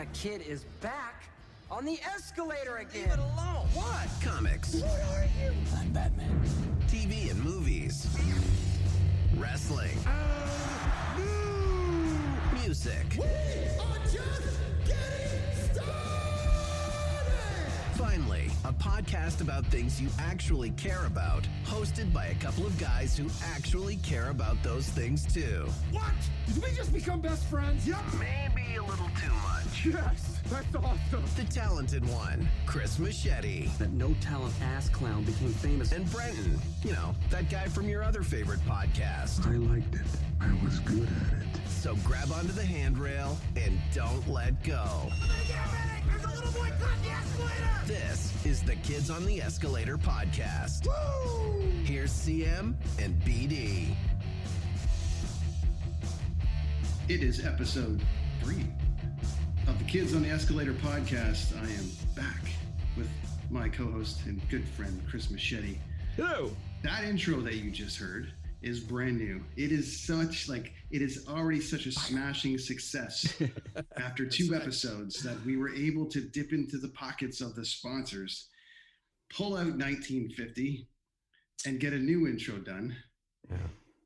That kid is back on the escalator again. Leave it alone. What? Comics, What are you? I'm Batman. TV and movies, wrestling, And new. music. Finally, a podcast about things you actually care about, hosted by a couple of guys who actually care about those things too. What? Did we just become best friends? Yep. Maybe a little too much. Yes, that's awesome. The talented one, Chris Machete, That no talent ass clown became famous. and Brenton, you know, that guy from your other favorite podcast. I liked it. I was good at it. So grab onto the handrail and don't let go. There's a little boy caught the escalator. This is the Kids on the Escalator podcast. Here's CM and BD. It is episode three of the Kids on the Escalator podcast. I am back with my co host and good friend, Chris Machete. Hello. That intro that you just heard is brand new. It is such like it is already such a smashing success after two episodes that we were able to dip into the pockets of the sponsors, pull out 1950, and get a new intro done.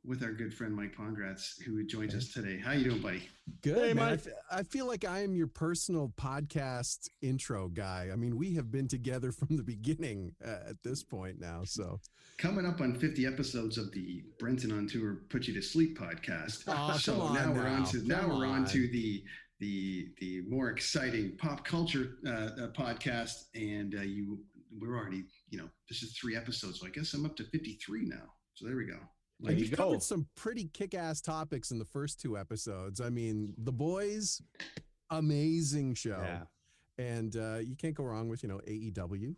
With our good friend Mike Pongracz, who joins us today. How you doing, buddy? Good. Hey, man. I, Mike. f- I feel like I am your personal podcast intro guy. I mean, we have been together from the beginning uh, at this point now. So coming up on 50 episodes of the Brenton on Tour Put You to Sleep podcast. Oh, so come on now, we're on now. to now we're on on. to the the the more exciting pop culture uh, uh, podcast, and uh, you we're already you know this is three episodes, so I guess I'm up to 53 now. So there we go. There and you go. covered some pretty kick-ass topics in the first two episodes. I mean, the boys, amazing show, Yeah. and uh, you can't go wrong with you know AEW.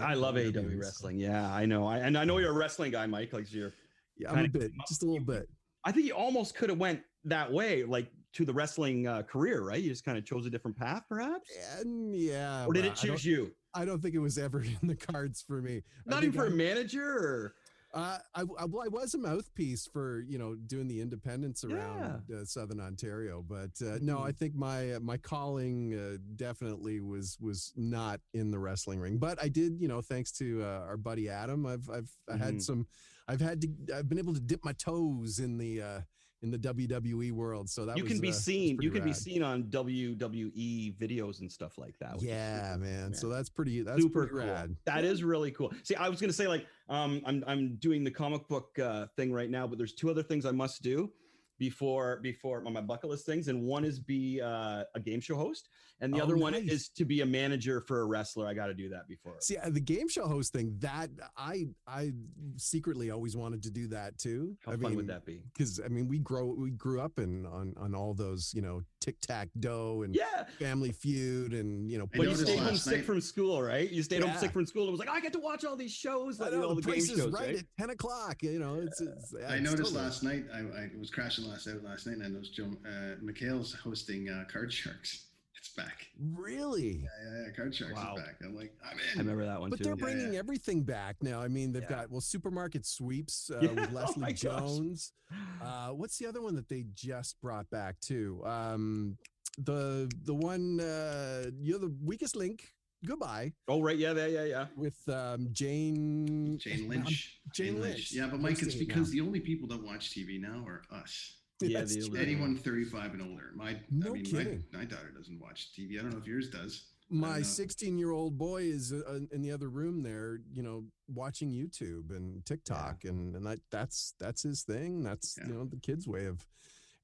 I love AEW so- wrestling. Yeah, I know. I, and I know you're a wrestling guy, Mike. Like you're. Yeah, I'm a bit, just a little bit. I think you almost could have went that way, like to the wrestling uh, career, right? You just kind of chose a different path, perhaps. And yeah, Or did well, it I choose you? I don't think it was ever in the cards for me. Not even for a I'm- manager, or Uh, I, I, well, I was a mouthpiece for you know doing the independents around uh, Southern Ontario, but uh, no, Mm-hmm. I think my uh, my calling uh, definitely was was not in the wrestling ring. But I did, you know, thanks to uh, our buddy Adam, I've I've I had some, I've had to, I've been able to dip my toes in the uh, in the WWE world. So that you was, can uh, be was seen. You can be seen on WWE videos and stuff like that. Yeah, super man. cool, So that's pretty. That's super pretty cool. rad. That is really cool. See, I was gonna say like um I'm I'm doing the comic book uh, thing right now, but there's two other things I must do before before on my bucket list things, and one is be uh, a game show host, and the Oh, other one is to be a manager for a wrestler. I got to do that before. See, uh, the game show host thing that I I secretly always wanted to do that too. How I fun mean, would that be? Because I mean, we grow we grew up in on on all those you know tic tac dough and Yeah, Family Feud and you know. But you stayed home last sick night- from school, right? You stayed home sick from school. It was like I get to watch all these shows, I like know, all the the game is shows, right, right? at ten o'clock. You know, it's. it's I noticed last night. I, I was crashing last out last night, and I noticed Joel uh, McHale's hosting uh, Card Sharks. It's back. Really. Yeah, yeah, yeah. Card Sharks Wow. is back. I'm like, I'm in. I remember that one But too. they're bringing yeah. everything back now. I mean, they've Yeah. got well, supermarket sweeps uh, Yeah, with oh Leslie my gosh. Jones. Uh, what's the other one that they just brought back too? Um, the the one uh, you're the weakest link. Goodbye oh right, yeah, yeah, yeah, yeah. with um, Jane. Jane Lynch. Jane Lynch. Yeah, but Mike, it's Hosting it because now. the only people that watch TV now are us. Yeah, the true. Anyone 35 and older. My, No I mean, kidding. My, my daughter doesn't watch TV. I don't know if yours does. My 16 year old boy is uh, in the other room there, you know, watching YouTube and TikTok, and and that that's that's his thing. That's Yeah. you know the kids' way of.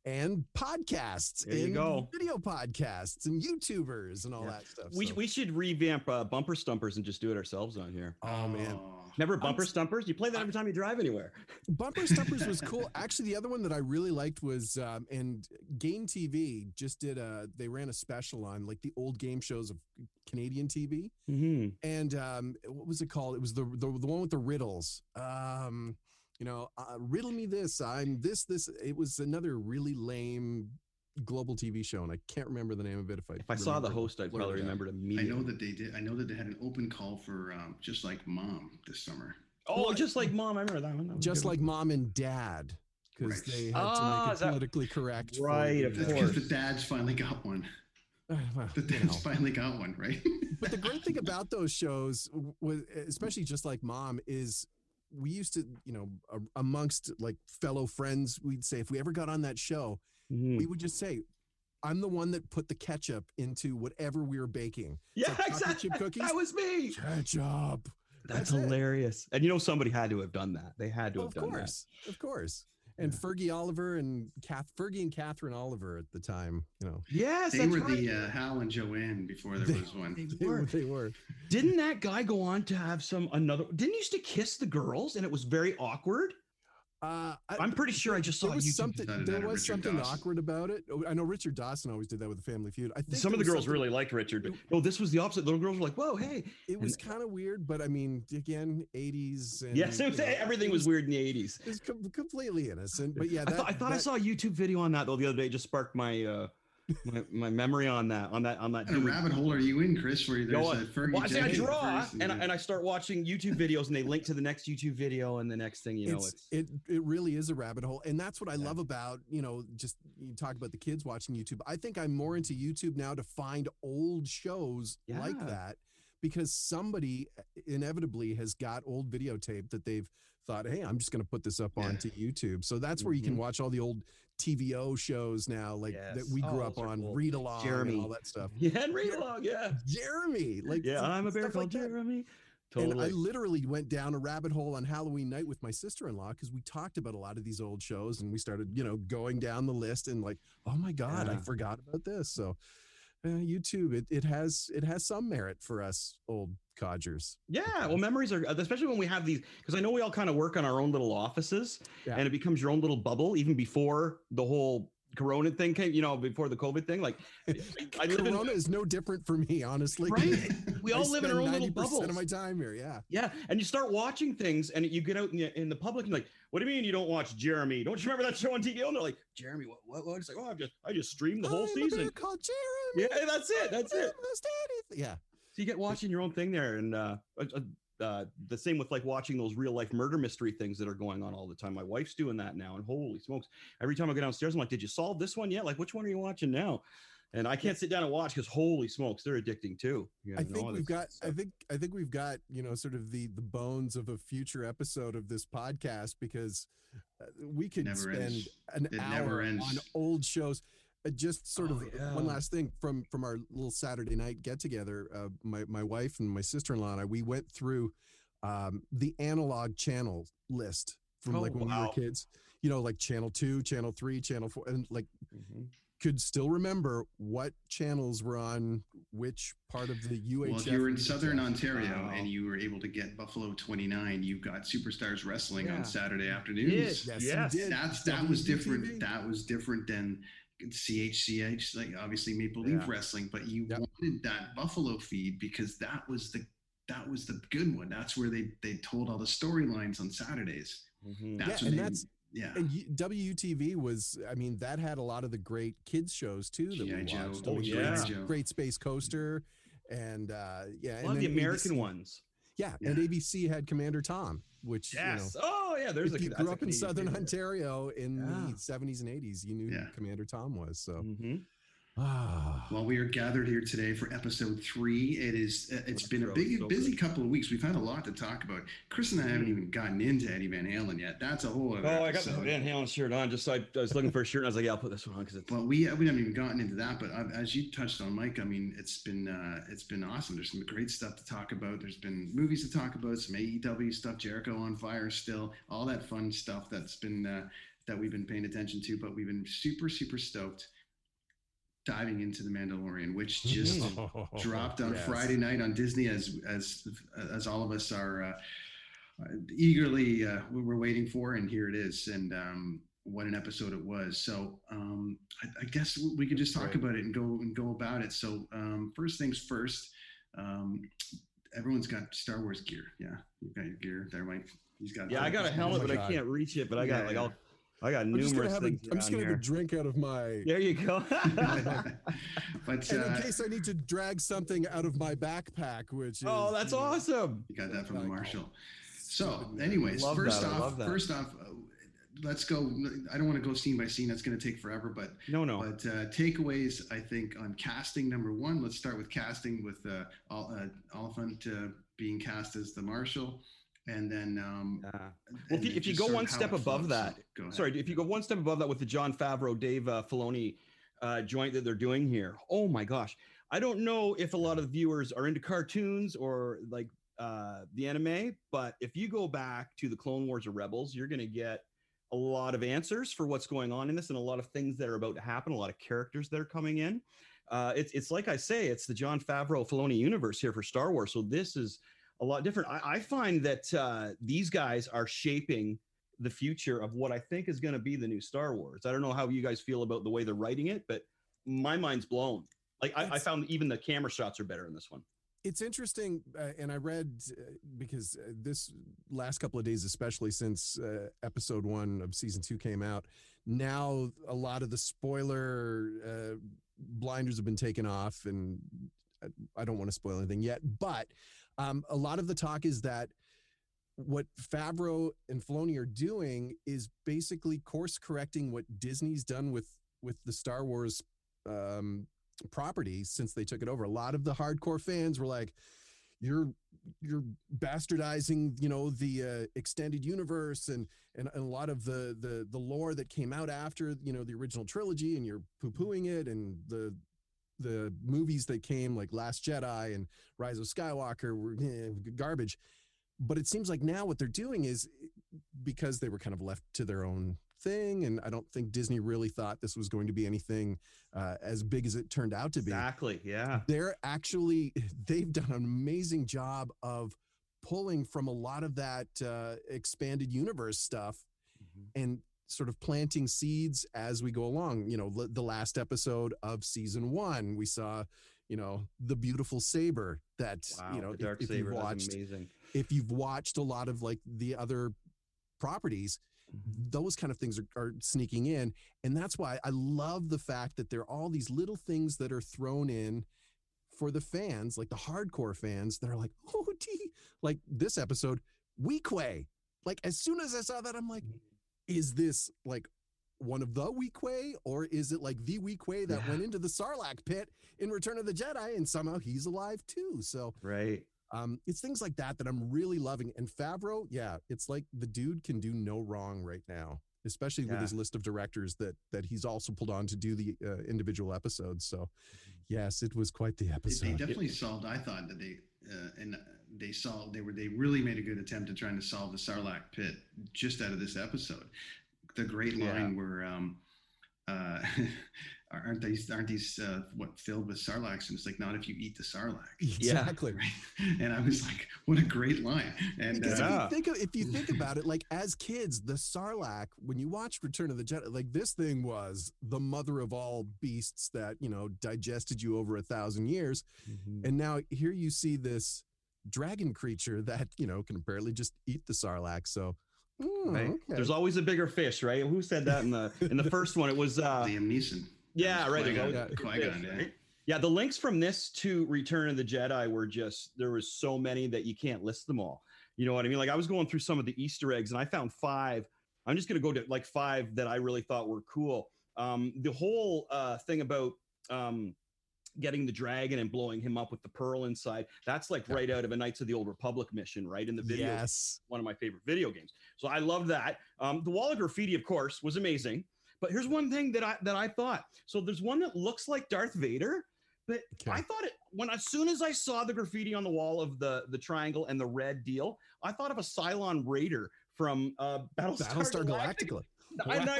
And podcasts, There you and go. video podcasts, and YouTubers, and all Yeah. that stuff. We, So- we should revamp uh, bumper stumpers and just do it ourselves on here. oh man, Oh. Never bumper stumpers. You play that every time you drive anywhere. Bumper Stumpers was cool. Actually, the other one that I really liked was um, and Game TV just did a they ran a special on like the old game shows of Canadian TV. Mm-hmm. and um what was it called it was the the, the one with the riddles um you know uh, riddle me this i'm this this it was another really lame global tv show and i can't remember the name of it if i If I saw the host, I'd probably remember it immediately. I know that they did. I know that they had an open call for um, just like mom this summer. Oh, just like mom. I remember that one. That just good like mom and dad because Right. they had Ah, to make is it that- politically correct Right, the, of That's uh, because course. the dads finally got one. well, dads you know. finally got one, right? but the great thing about those shows was especially just like mom is we used to you know a- amongst like fellow friends we'd say if we ever got on that show Mhm. we would just say i'm the one that put the ketchup into whatever we were baking Yeah, like exactly. chip cookies? That was me. ketchup That's, That's it. hilarious. And you know somebody had to have done that. They had to Well, have done course, that. of course of course and fergie oliver and Kath, fergie and catherine oliver at the time you know that. Yes, they were right. the uh, Hal and Joanne before there They- was one. They they were. were, they were. Didn't that guy go on to have some another? Didn't he used to kiss the girls and it was very awkward? Uh, I, I'm pretty sure I just saw there was something. There was something Dawson. awkward about it. Oh, I know Richard Dawson always did that with the Family Feud. I think Some of the girls really liked Richard. but- No, this was the opposite. Little girls were like, "Whoa, hey!" It was kind of weird, but I mean, again, 80s. And, Yes, it you know, everything it was weird in the '80s. It was com- completely innocent, but yeah, I thought I, thought I saw a YouTube video on that though the other day. It just sparked my uh, my, my memory on that on that on that. What kind rabbit hole are you in, Chris? Where there's Yo, a Fergie well, I see, I draw first and, I- and I start watching YouTube videos and they link to the next YouTube video and the next thing you know it's, it's, it it really is a rabbit hole, and that's what I love about you know just you talk about the kids watching YouTube. I think I'm more into YouTube now to find old shows like that because somebody uh, inevitably has got old videotape that they've thought, hey, I'm just going to put this up Yeah. onto YouTube. So that's where you can Mhm. watch all the old TVO shows now, like that we grew Oh, up on, cool. read along, Jeremy. and all that stuff. yeah and read along yeah Jeremy, like yeah I'm a bear called like that. Jeremy And I literally went down a rabbit hole on Halloween night with my sister-in-law because we talked about a lot of these old shows and we started, you know, going down the list and like, oh my God, I forgot about this. So uh, YouTube, it, it has it has some merit for us old codgers. Yeah, well, memories are especially when we have these because I know we all kind of work on our own little offices, Yeah. and it becomes your own little bubble even before the whole Corona thing came. You know, before the COVID thing. Like, I live in Corona is no different for me, honestly. right. We all live in our own little 90% bubbles. of my time here. Yeah. yeah, and you start watching things, and you get out in the, in the public, and like, "What do you mean you don't watch Jeremy? Don't you remember that show on TV?" And they're like, "Jeremy, what? What? what? It's like, oh, I just I just streamed the whole I'm season." called Jeremy. Yeah, that's it. That's it. Yeah. So you get watching your own thing there, and uh, uh, the same with like watching those real life murder mystery things that are going on all the time. My wife's doing that now, and holy smokes! Every time I go downstairs, I'm like, "Did you solve this one yet? Like, which one are you watching now?" And I can't sit down and watch because holy smokes, they're addicting too. You I think we've this got. I think. I think we've got. You know, sort of the the bones of a future episode of this podcast because uh, we could Never spend ends. an It hour on old shows. Uh, just sort Oh, of yeah. one last thing from from our little Saturday night get together. Uh, my my wife and my sister in law and I we went through um, the analog channel list from like Oh, when we were kids. You know, like channel two, channel three, channel four, and like Mhm. could still remember what channels were on which part of the UHF. Well, if you were in Southern UHF. Ontario Wow. and you were able to get Buffalo 29, you got Superstars Wrestling Yeah. on Saturday afternoons. Yes, you Yes. That's that was different. WTV. That was different than CHCH, like obviously Maple Leaf Yeah. Wrestling, but you Yep. wanted that Buffalo feed because that was the that was the good one. That's where they they told all the storylines on Saturdays. Mhm. That's Yeah, and they, that's- yeah. And you- WUTV was, I mean, that had a lot of the great kids shows too that G.I. we Joe. watched. Oh, I mean, yeah. Great, Great Space Coaster, and uh, yeah, A lot of the American ones. Yeah, and ABC had Commander Tom, which Yes. you know, oh yeah. There's if a. you grew up in Southern favorite. Ontario in Yeah. the 70s and 80s, you knew Yeah. who Commander Tom was. So, Mhm. Ah, Well, we are gathered here today for episode three. It is. uh, It's been a big, so busy good. couple of weeks. We've had a lot to talk about. Chris and I haven't even gotten into Eddie Van Halen yet. That's a whole other. Oh, I got the. Van Halen shirt on. Just so I, I was looking for a shirt, and I was like, "Yeah, I'll put this one on because it's." But we we haven't even gotten into that. But uh, as you touched on, Mike, I mean, it's been uh, it's been awesome. There's some great stuff to talk about. There's been movies to talk about, some AEW stuff, Jericho on fire still, all that fun stuff that's been uh, that we've been paying attention to. But we've been super super stoked diving into the Mandalorian, which just dropped on Yes. Friday night on Disney, as as as all of us are uh, eagerly uh, we're waiting for, and here it is. And um, what an episode it was. So um, I, I guess we could just talk Right. about it and go and go about it. So um, first things first. Um, everyone's got Star Wars gear. Yeah, you've got your gear there, Mike. He's got. Yeah, I got a helmet, my but I can't reach it. But I got Yeah, like yeah. all, I got I'm numerous have things. I'm just gonna have a drink out of my. There you go. but And in uh, case I need to drag something out of my backpack, which is, oh, that's you know, awesome. you got that from the Like, Marshall. So, anyways, Love first that, off, love that. first off, uh, let's go. I don't want to go scene by scene. That's going to take forever. But No, no. but uh, takeaways, I think, on casting. Number one, let's start with casting with uh, Ol- uh, Olyphant uh, being cast as the marshal, and then um, Uh, well, and if you, if you go one step above that, So, go ahead. sorry, if you go one step above that with the Jon Favreau, Dave uh, Filoni uh, joint that they're doing here, oh my gosh, I don't know if a lot of viewers are into cartoons or like uh, the anime, but if you go back to the Clone Wars or Rebels, you're going to get a lot of answers for what's going on in this and a lot of things that are about to happen, a lot of characters that are coming in. Uh, it's it's like I say, it's the Jon Favreau Filoni universe here for Star Wars. So this is a lot different. I, I find that uh, these guys are shaping the future of what I think is going to be the new Star Wars. I don't know how you guys feel about the way they're writing it, but my mind's blown. Like I, I found even the camera shots are better in this one. it's interesting uh, and i read uh, because uh, this last couple of days especially since uh, episode one of season two came out now a lot of the spoiler uh, blinders have been taken off and I- i don't want to spoil anything yet but um, a lot of the talk is that what Favreau and Filoni are doing is basically course correcting what Disney's done with with the Star Wars um, property since they took it over. A lot of the hardcore fans were like, "You're you're bastardizing, you know, the uh, extended universe and, and and a lot of the the the lore that came out after you know the original trilogy, and you're poo pooing it, and the the movies that came like Last Jedi and Rise of Skywalker were eh, garbage." But it seems like now what they're doing is because they were kind of left to their own thing, and I don't think Disney really thought this was going to be anything uh, as big as it turned out to be Exactly. Yeah. they're actually they've done an amazing job of pulling from a lot of that uh, expanded universe stuff and sort of planting seeds as we go along you know l- the last episode of season one we saw you know the beautiful saber that Wow. you know if, if you've watched amazing. if you've watched a lot of like the other properties those kind of things are, are sneaking in and that's why i love the fact that there are all these little things that are thrown in for the fans like the hardcore fans that are like oh gee like this episode weequay like as soon as i saw that i'm like is this like one of the Weequay, or is it like the Weequay that Yeah. went into the Sarlacc pit in Return of the Jedi, and somehow he's alive too? So Right. um, it's things like that that I'm really loving. And Favreau, yeah, it's like the dude can do no wrong right now, especially with his list of directors that that he's also pulled on to do the uh, individual episodes. So, yes, it was quite the episode. they definitely solved. I thought that they uh, and they solved. They were they really made a good attempt at trying to solve the Sarlacc pit just out of this episode. The great Yeah. line where um, uh, aren't these aren't these uh, what filled with Sarlaccs? And it's like not if you eat the Sarlacc. exactly. Right? And I was like, what a great line. And Because uh, Yeah. if you think of, if you think about it, like as kids, the Sarlacc, when you watched Return of the Jedi, like this thing was the mother of all beasts that you know digested you over a thousand years. And now here you see this dragon creature that, you know, can apparently just eat the Sarlacc. So, mm, Right. okay. There's always a bigger fish, right? Who said that in the in the first one? It was uh Liam Neeson. yeah, was right. Qui-Gon- always a bigger Qui-Gon, yeah. right? Yeah, the links from this to Return of the Jedi were just there was so many that you can't list them all. You know what I mean? Like I was going through some of the Easter eggs and I found five. I'm just gonna go to like five that I really thought were cool. Um, the whole uh, thing about um, getting the dragon and blowing him up with the pearl inside. That's like right out of a Knights of the Old Republic mission, right? In the video, Yes. one of my favorite video games. So I loved that. Um, the wall of graffiti, of course, was amazing. But here's one thing that I that I thought. So there's one that looks like Darth Vader, but Okay. I thought it when as soon as I saw the graffiti on the wall of the the triangle and the red deal, I thought of a Cylon Raider from uh, Battlestar, Battlestar Galactica. Galactica.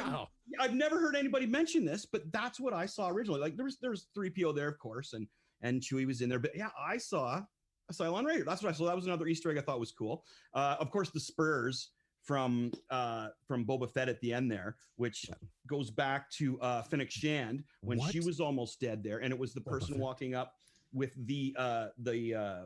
Wow. I've never heard anybody mention this, but that's what I saw originally. Like there was there was three PO there, of course, and and Chewie was in there. But yeah, I saw a Cylon Raider. That's what I saw. That was another Easter egg I thought was cool. Uh, of course, the spurs from uh from Boba Fett at the end there, which goes back to uh Fennec Shand when she was almost dead there, and it was the person walking up with the uh the uh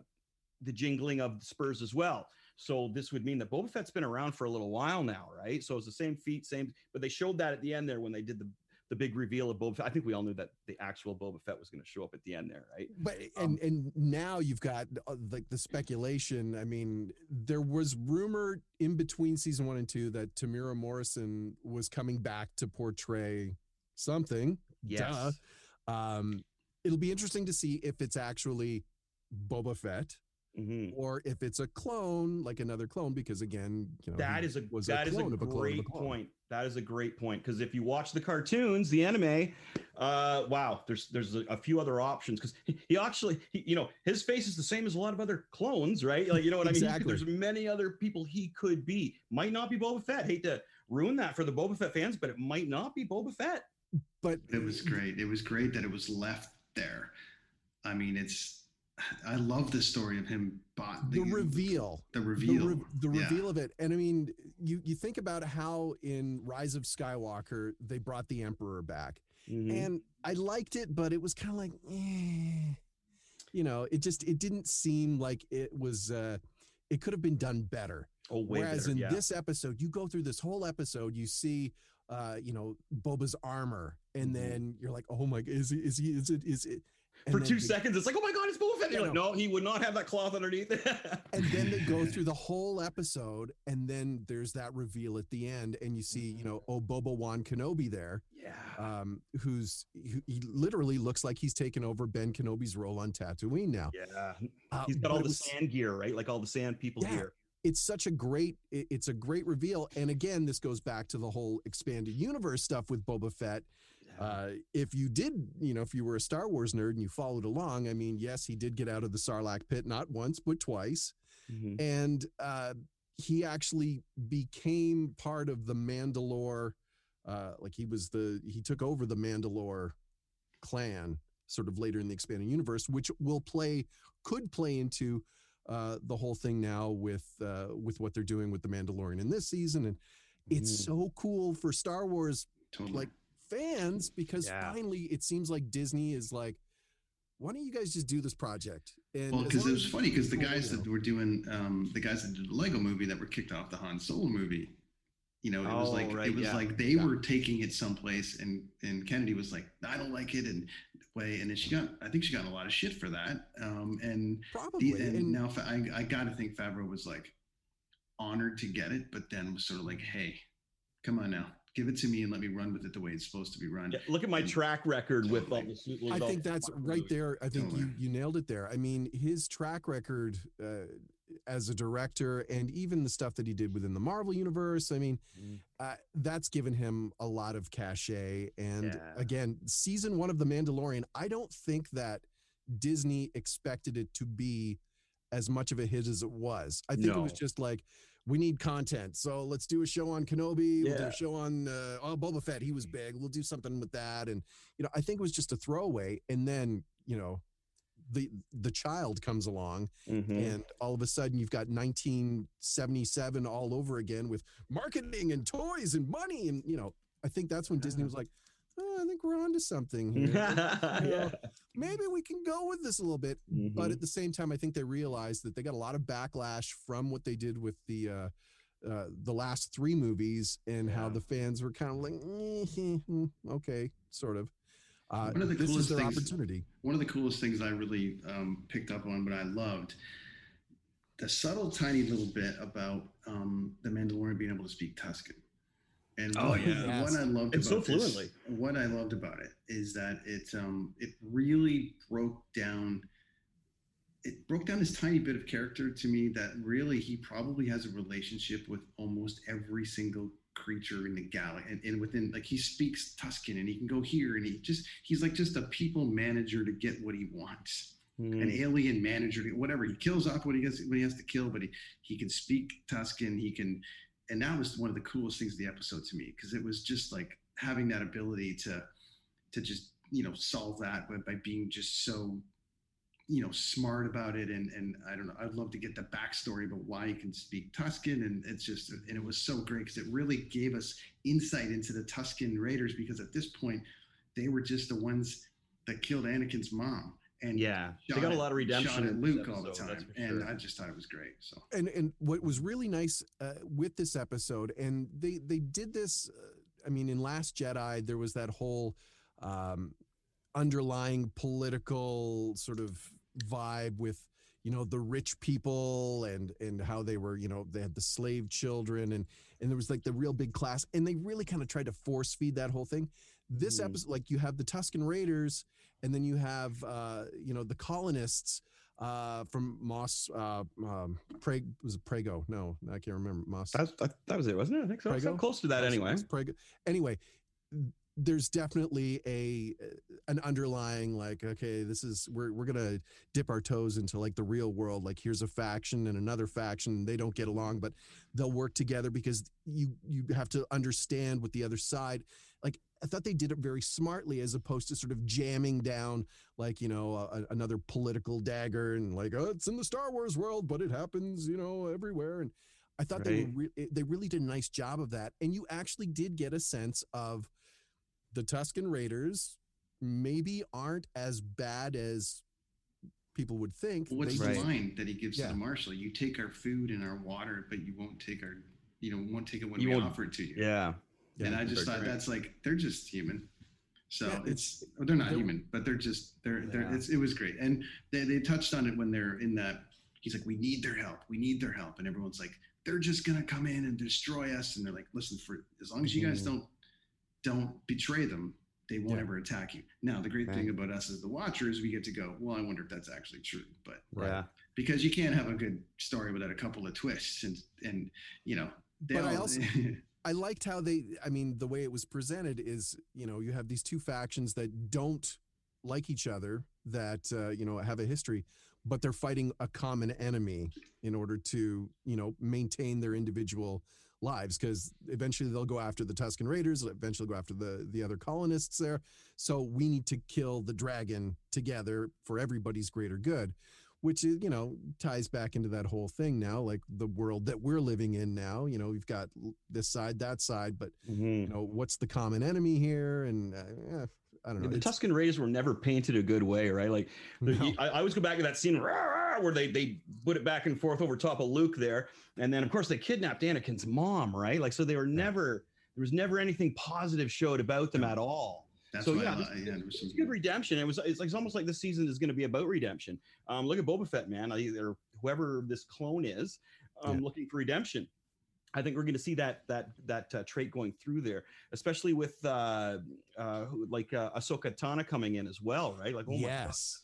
the jingling of the spurs as well. So this would mean that Boba Fett's been around for a little while now, right? So it's the same feet, same, but they showed that at the end there when they did the the big reveal of Boba Fett. I think we all knew that the actual Boba Fett was going to show up at the end there, right? But and and now you've got uh, like the speculation. I mean, there was rumor in between season one and two that Temuera Morrison was coming back to portray something. Yes. Duh. Um, it'll be interesting to see if it's actually Boba Fett Mhm. or if it's a clone, like another clone, because again, you know, That he is a was that is a clone of clone great clone. point. That is a great point because if you watch the cartoons, the anime, uh, wow, there's there's a, a few other options because he, he actually, he, you know, his face is the same as a lot of other clones, right? Like you know what I mean? Could- Exactly. There's many other people he could be. Might not be Boba Fett. Hate to ruin that for the Boba Fett fans, but it might not be Boba Fett. But It was great. It was great that it was left there. I mean, it's. I love the story of him. Bought the reveal The the, reveal. re- the Yeah. reveal of it and i mean you you think about how in rise of skywalker they brought the emperor back Mhm. and i liked it but it was kind of like eh. you know it just it didn't seem like it was uh it could have been done better oh, way whereas better, in yeah. this episode you go through this whole episode you see uh you know boba's armor and Mhm. then you're like oh my g- is he is he is it is it and for two seconds, it's like, oh my god, it's Boba Fett. You're like, no. he would not have that cloth underneath. and then they go through the whole episode and then there's that reveal at the end and you see you know oh boba wan kenobi there yeah. um who's he, he literally looks like he's taken over ben kenobi's role on tatooine now Yeah. Uh, He's got all the was- sand gear, right? Like all the sand people Yeah. gear. it's such a great it's a great reveal and again this goes back to the whole expanded universe stuff with boba fett uh, if you did, you know, if you were a Star Wars nerd and you followed along, I mean, yes, he did get out of the Sarlacc pit not once but twice. Mhm. and uh, he actually became part of the Mandalore. Uh, like he was the he took over the Mandalore clan sort of later in the expanded universe, which will play could play into uh, the whole thing now with uh, with what they're doing with the Mandalorian in this season, and it's Mhm. so cool for Star Wars Totally. like fans because Yeah. finally it seems like Disney is like, why don't you guys just do this project? And Well, because it was funny because the guys that were doing um, the guys that did the Lego movie that were kicked off the Han Solo movie, you know, it was Oh, like right, it was yeah. like they Yeah. were taking it someplace, and and Kennedy was like, I don't like it, and way, and then she got, I think she got a lot of shit for that, um, and probably the, and, and now I I got to think Favreau was like honored to get it, but then was sort of like, hey, come on now, give it to me and let me run with it the way it's supposed to be run. Yeah, look at my And- track record with all the suit. I think that's right movies. there. I think you Totally. you nailed it there. I mean, his track record uh, as a director and even the stuff that he did within the Marvel universe. I mean, Mhm. uh, that's given him a lot of cachet. And Yeah. again, season one of The Mandalorian, I don't think that Disney expected it to be as much of a hit as it was. I think it was just like. We need content, so let's do a show on Kenobi. We'll do a show on uh, oh Boba Fett. He was big. We'll do something with that, and you know, I think it was just a throwaway. And then, you know, the the child comes along, Mhm. and all of a sudden you've got 1977 all over again with marketing and toys and money, and you know, I think that's when Disney was like, oh, I think we're onto something here. yeah. Maybe we can go with this a little bit. But Mhm. at the same time, I think they realized that they got a lot of backlash from what they did with the uh, uh, the last three movies and how the fans were kind of like, "Eh, hmm, okay, sort of. Uh, One of the this is coolest their things- opportunity. one of the coolest things I really um, picked up on, but I loved the subtle, tiny little bit about um, the Mandalorian being able to speak Tusken. And Oh, what, yeah. what I loved And so about this, fluently. what I loved about it is that it um, it really broke down. It broke down this tiny bit of character to me that really he probably has a relationship with almost every single creature in the galaxy and, and within like he speaks Tusken and he can go here and he just he's like just a people manager to get what he wants Mm-hmm. an alien manager, whatever. He kills off what he has what he has to kill, but he he can speak Tusken. He can, and that was one of the coolest things of the episode to me because it was just like having that ability to to just you know solve that by, being just so you know smart about it. And and I don't know I'd love to get the backstory about why he can speak Tusken and it's just and it was so great because it really gave us insight into the Tusken Raiders because at this point they were just the ones that killed Anakin's mom and Yeah, they got a lot of redemption. Shot at in this Luke all the time, for and sure. I just thought it was great. So And and what was really nice uh, with this episode, and they they did this I mean, in Last Jedi, there was that whole um, underlying political sort of vibe with you know the rich people and and how they were you know they had the slave children and and there was like the real big class and they really kind of tried to force feed that whole thing this Mhm. episode like you have the tusken raiders and then you have uh you know the colonists uh from Mos uh um Preg was it prego no i can't remember Mos That, that, that was it, wasn't it? I think so. Prego? So close to that anyway. Prego. Anyway, there's definitely a an underlying like okay this is we're we're gonna dip our toes into like the real world like here's a faction and another faction they don't get along but they'll work together because you you have to understand what the other side i thought they did it very smartly as opposed to sort of jamming down like you know a, a- another political dagger and like oh it's in the star wars world but it happens you know everywhere and i thought they were re- they really did a nice job of that and you actually did get a sense of the Tusken Raiders maybe aren't as bad as people would think. What's They the just- line that he gives Yeah. to the marshal? You take our food and our water, but you won't take our, you know, won't take it when You we offer it to you. Yeah. Yeah, and I just thought great. that's like they're just human. So Yeah, it's well, they're not they're- human, but they're just they're they're Yeah. it's, it was great, and they they touched on it when they're in that. He's like, we need their help, we need their help, and everyone's like, they're just gonna come in and destroy us, and they're like, listen, for as long as you guys Mhm. don't don't betray them, they won't Yeah. ever attack you. Now the great Right. thing about us as the watchers, we get to go. Well, I wonder if that's actually true, but Right. Yeah. because you can't have a good story without a couple of twists, and and you know. They But I also- I liked how they, I mean, the way it was presented is, you know, you have these two factions that don't like each other, that, uh, you know, have a history, but they're fighting a common enemy in order to, you know, maintain their individual lives because eventually they'll go after the Tusken Raiders, eventually go after the, the other colonists there. So we need to kill the dragon together for everybody's greater good which is you know ties back into that whole thing now like the world that we're living in now you know we've got this side that side but Mhm. you know what's the common enemy here and uh, i don't know the It's- Tusken Raiders were never painted a good way, right? Like No. I, I always go back to that scene rah, rah, where they they put it back and forth over top of Luke there, and then of course they kidnapped Anakin's mom, right? Like so they were never there was never anything positive showed about them at all. That's so why yeah, I, this- yeah, there was some good redemption. It was it's like it's almost like this season is going to be about redemption. Um, look at Boba Fett, man. Either whoever this clone is, um, Yeah. looking for redemption. I think we're going to see that that that uh, trait going through there, especially with uh, uh, like uh, Ahsoka Tano coming in as well, right? Like, oh my God, yes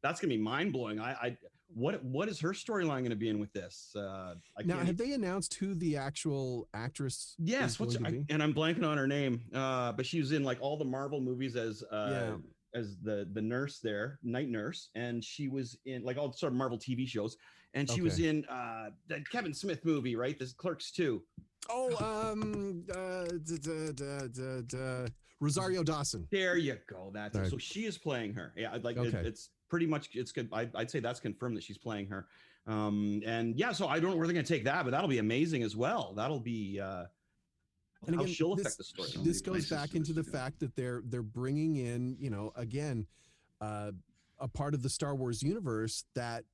that's going to be mind blowing. I, I what what is her storyline going to be in with this? Uh, I now have they announced who the actual actress Yes, is what's I, and I'm blanking on her name, uh, but she was in like all the Marvel movies as uh, Yeah. as the the nurse there, night nurse, and she was in like all sort of Marvel TV shows, and she was in uh, that Kevin Smith movie, right? This Clerks too. oh um uh d- d- d- d- d- rosario dawson There you go. That's. Right. so she is playing her. Yeah, like it- it's pretty much it's good. I, I'd say that's confirmed that she's playing her. Um, and yeah, so I don't know where they're going to take that, but that'll be amazing as well. That'll be uh, And how again, she'll this- affect the story. This goes back into the this to go. fact that they're they're bringing in you know again uh, a part of the Star Wars universe that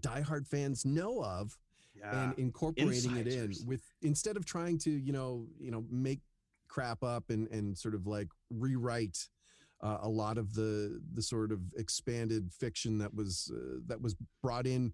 diehard fans know of Yeah. and incorporating it in with instead of trying to you know you know make crap up and and sort of like rewrite uh, a lot of the the sort of expanded fiction that was uh, that was brought in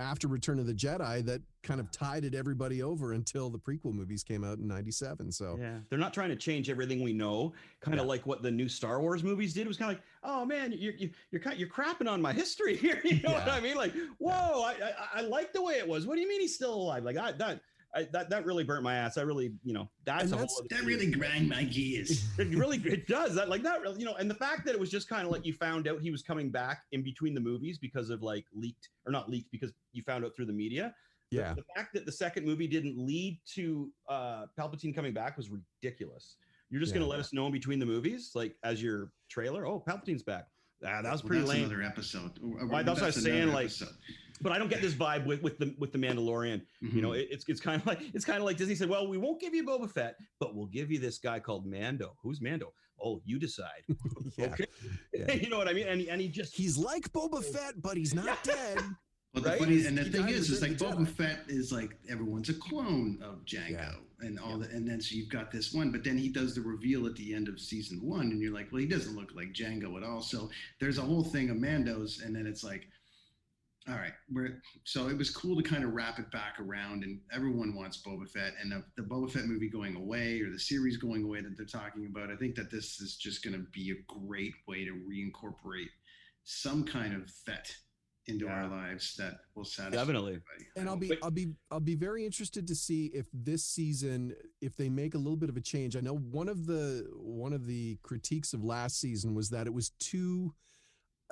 after Return of the Jedi that kind of tided everybody over until the prequel movies came out in 97 so Yeah, they're not trying to change everything we know. Kind of Yeah. like what the new Star Wars movies did. It was kind of like, oh man, you're you're you're, kind you're crapping on my history here. You know what I mean? Like, whoa, I, I I like the way it was. What do you mean he's still alive? Like I that. I, that that really burnt my ass. I really, you know, that's that's- That really grind my gears. it really it does that like that really you know and the fact that it was just kind of like you found out he was coming back in between the movies because of like leaked or not leaked because you found out through the media yeah the, fact that the second movie didn't lead to uh palpatine coming back was ridiculous you're just Yeah. gonna let us know in between the movies like as your trailer oh palpatine's back ah, that was Well, pretty that's lame Another episode. Or Right, that's what I was another saying, like, episode. But i don't get this vibe with with the with the mandalorian you know Mhm. it, it's it's kind of like it's kind of like disney said well we won't give you boba fett but we'll give you this guy called mando who's mando oh you decide yeah okay Yeah. you know what i mean and, he- and he just he's like Boba Fett but he's not dead But the Right? funny and the He thing is, is like Return of the Boba Jedi. Fett is like everyone's a clone of Jango Yeah. and all that, and then so you've got this one, but then he does the reveal at the end of season one, and you're like, well, he doesn't look like Jango at all. So there's a whole thing of Mandos, and then it's like, all right, we're so it was cool to kind of wrap it back around, and everyone wants Boba Fett, and the, the Boba Fett movie going away or the series going away that they're talking about. I think that this is just going to be a great way to reincorporate some kind of Fett into our lives that will satisfy Definitely. everybody. and I I'll be I'll be I'll be very interested to see if this season if they make a little bit of a change. I know one of the one of the critiques of last season was that it was too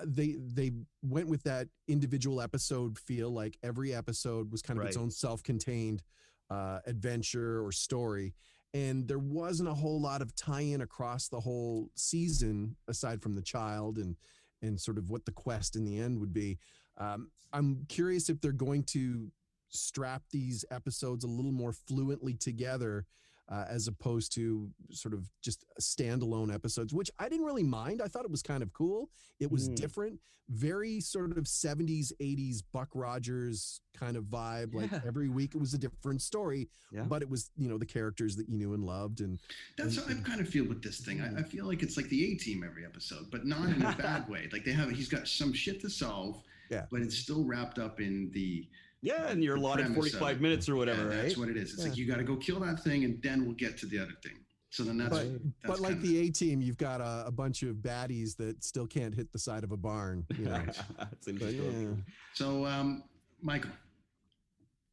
they they went with that individual episode feel like every episode was kind of its own self-contained uh adventure or story. And there wasn't a whole lot of tie-in across the whole season aside from the child and and sort of what the quest in the end would be. Um, I'm curious if they're going to strap these episodes a little more fluently together uh, as opposed to sort of just standalone episodes, which I didn't really mind. I thought it was kind of cool. It was Mm. different, very sort of 70s, 80s Buck Rogers kind of vibe. Like every week it was a different story, Yeah. but it was, you know, the characters that you knew and loved. And That's and- how I kind of feel with this thing. I, I feel like it's like the A team every episode, but not in a bad way. Like they have, he's got some shit to solve, Yeah. but it's still wrapped up in the Yeah, and you're allotted 45 minutes or whatever, Yeah, right? That's what it is. It's like you got to go kill that thing, and then we'll get to the other thing. So then that's, but, that's but like the A team, you've got a, a bunch of baddies that still can't hit the side of a barn. You know? Seems But like a- yeah. So, um, Michael,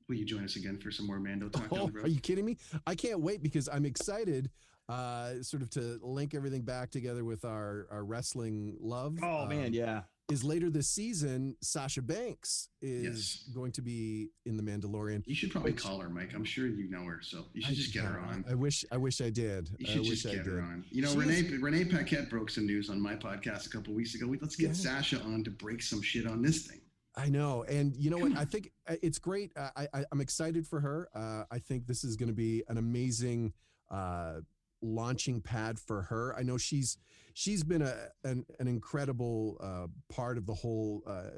will you join us again for some more Mando talk? down Oh, the road? are you kidding me? I can't wait because I'm excited uh sort of to link everything back together with our our wrestling love. Oh um, man, yeah. Is later this season, Sasha Banks is Yes. going to be in the Mandalorian. You should probably call her, Mike. I'm sure you know her, so you should I- just get her on. I wish I wish I did. You I should wish just I get did. her on. You know, She Renee is- Renee Paquette broke some news on my podcast a couple weeks ago. Let's get Yeah. Sasha on to break some shit on this thing. I know, and you know what? I think uh, it's great. Uh, I, I I'm excited for her. Uh, I think this is going to be an amazing uh, launching pad for her. I know she's she's been a an, an incredible uh, part of the whole uh,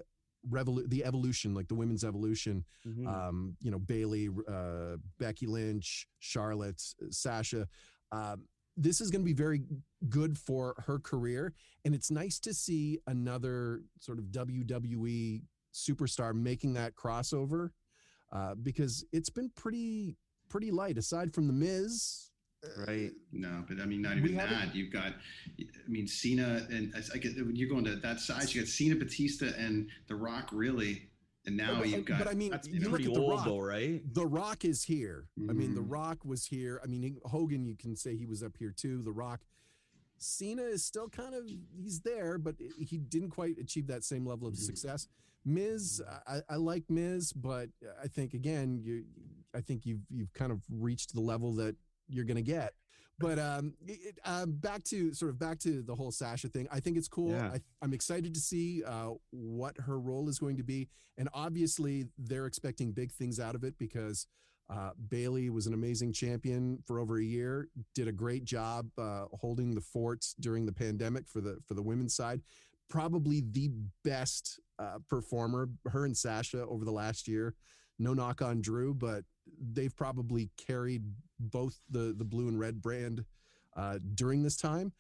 revolu- the evolution, like the women's evolution. Mhm. Um, you know, Bayley, uh, Becky Lynch, Charlotte, Sasha. Um, this is going to be very good for her career, and it's nice to see another sort of WWE superstar making that crossover uh, because it's been pretty pretty light aside from the Miz. Right. No, but I mean, not even that. You've got, I mean, Cena and I, I get when you're going to that size. You got Cena, Batista, and The Rock, really, and now but, you've got. but I mean, That's you look pretty at the old Rock. though, right? The Rock is here. I mean, The Mhm. Rock was here. I mean, Hogan, you can say he was up here too. The Rock. Cena is still kind of he's there, but he didn't quite achieve that same level of Mhm. success. Miz, I, I like Miz, but I think again, you, I think you've you've kind of reached the level that you're gonna get. But um, it, um, back to sort of back to the whole Sasha thing. I think it's cool. Yeah. I, I'm excited to see uh, what her role is going to be, and obviously they're expecting big things out of it because uh, Bayley was an amazing champion for over a year. Did a great job uh, holding the fort during the pandemic for the for the women's side. Probably the best uh, performer. Her and Sasha over the last year. No knock on Drew, but they've probably carried both the the blue and red brand uh, during this time.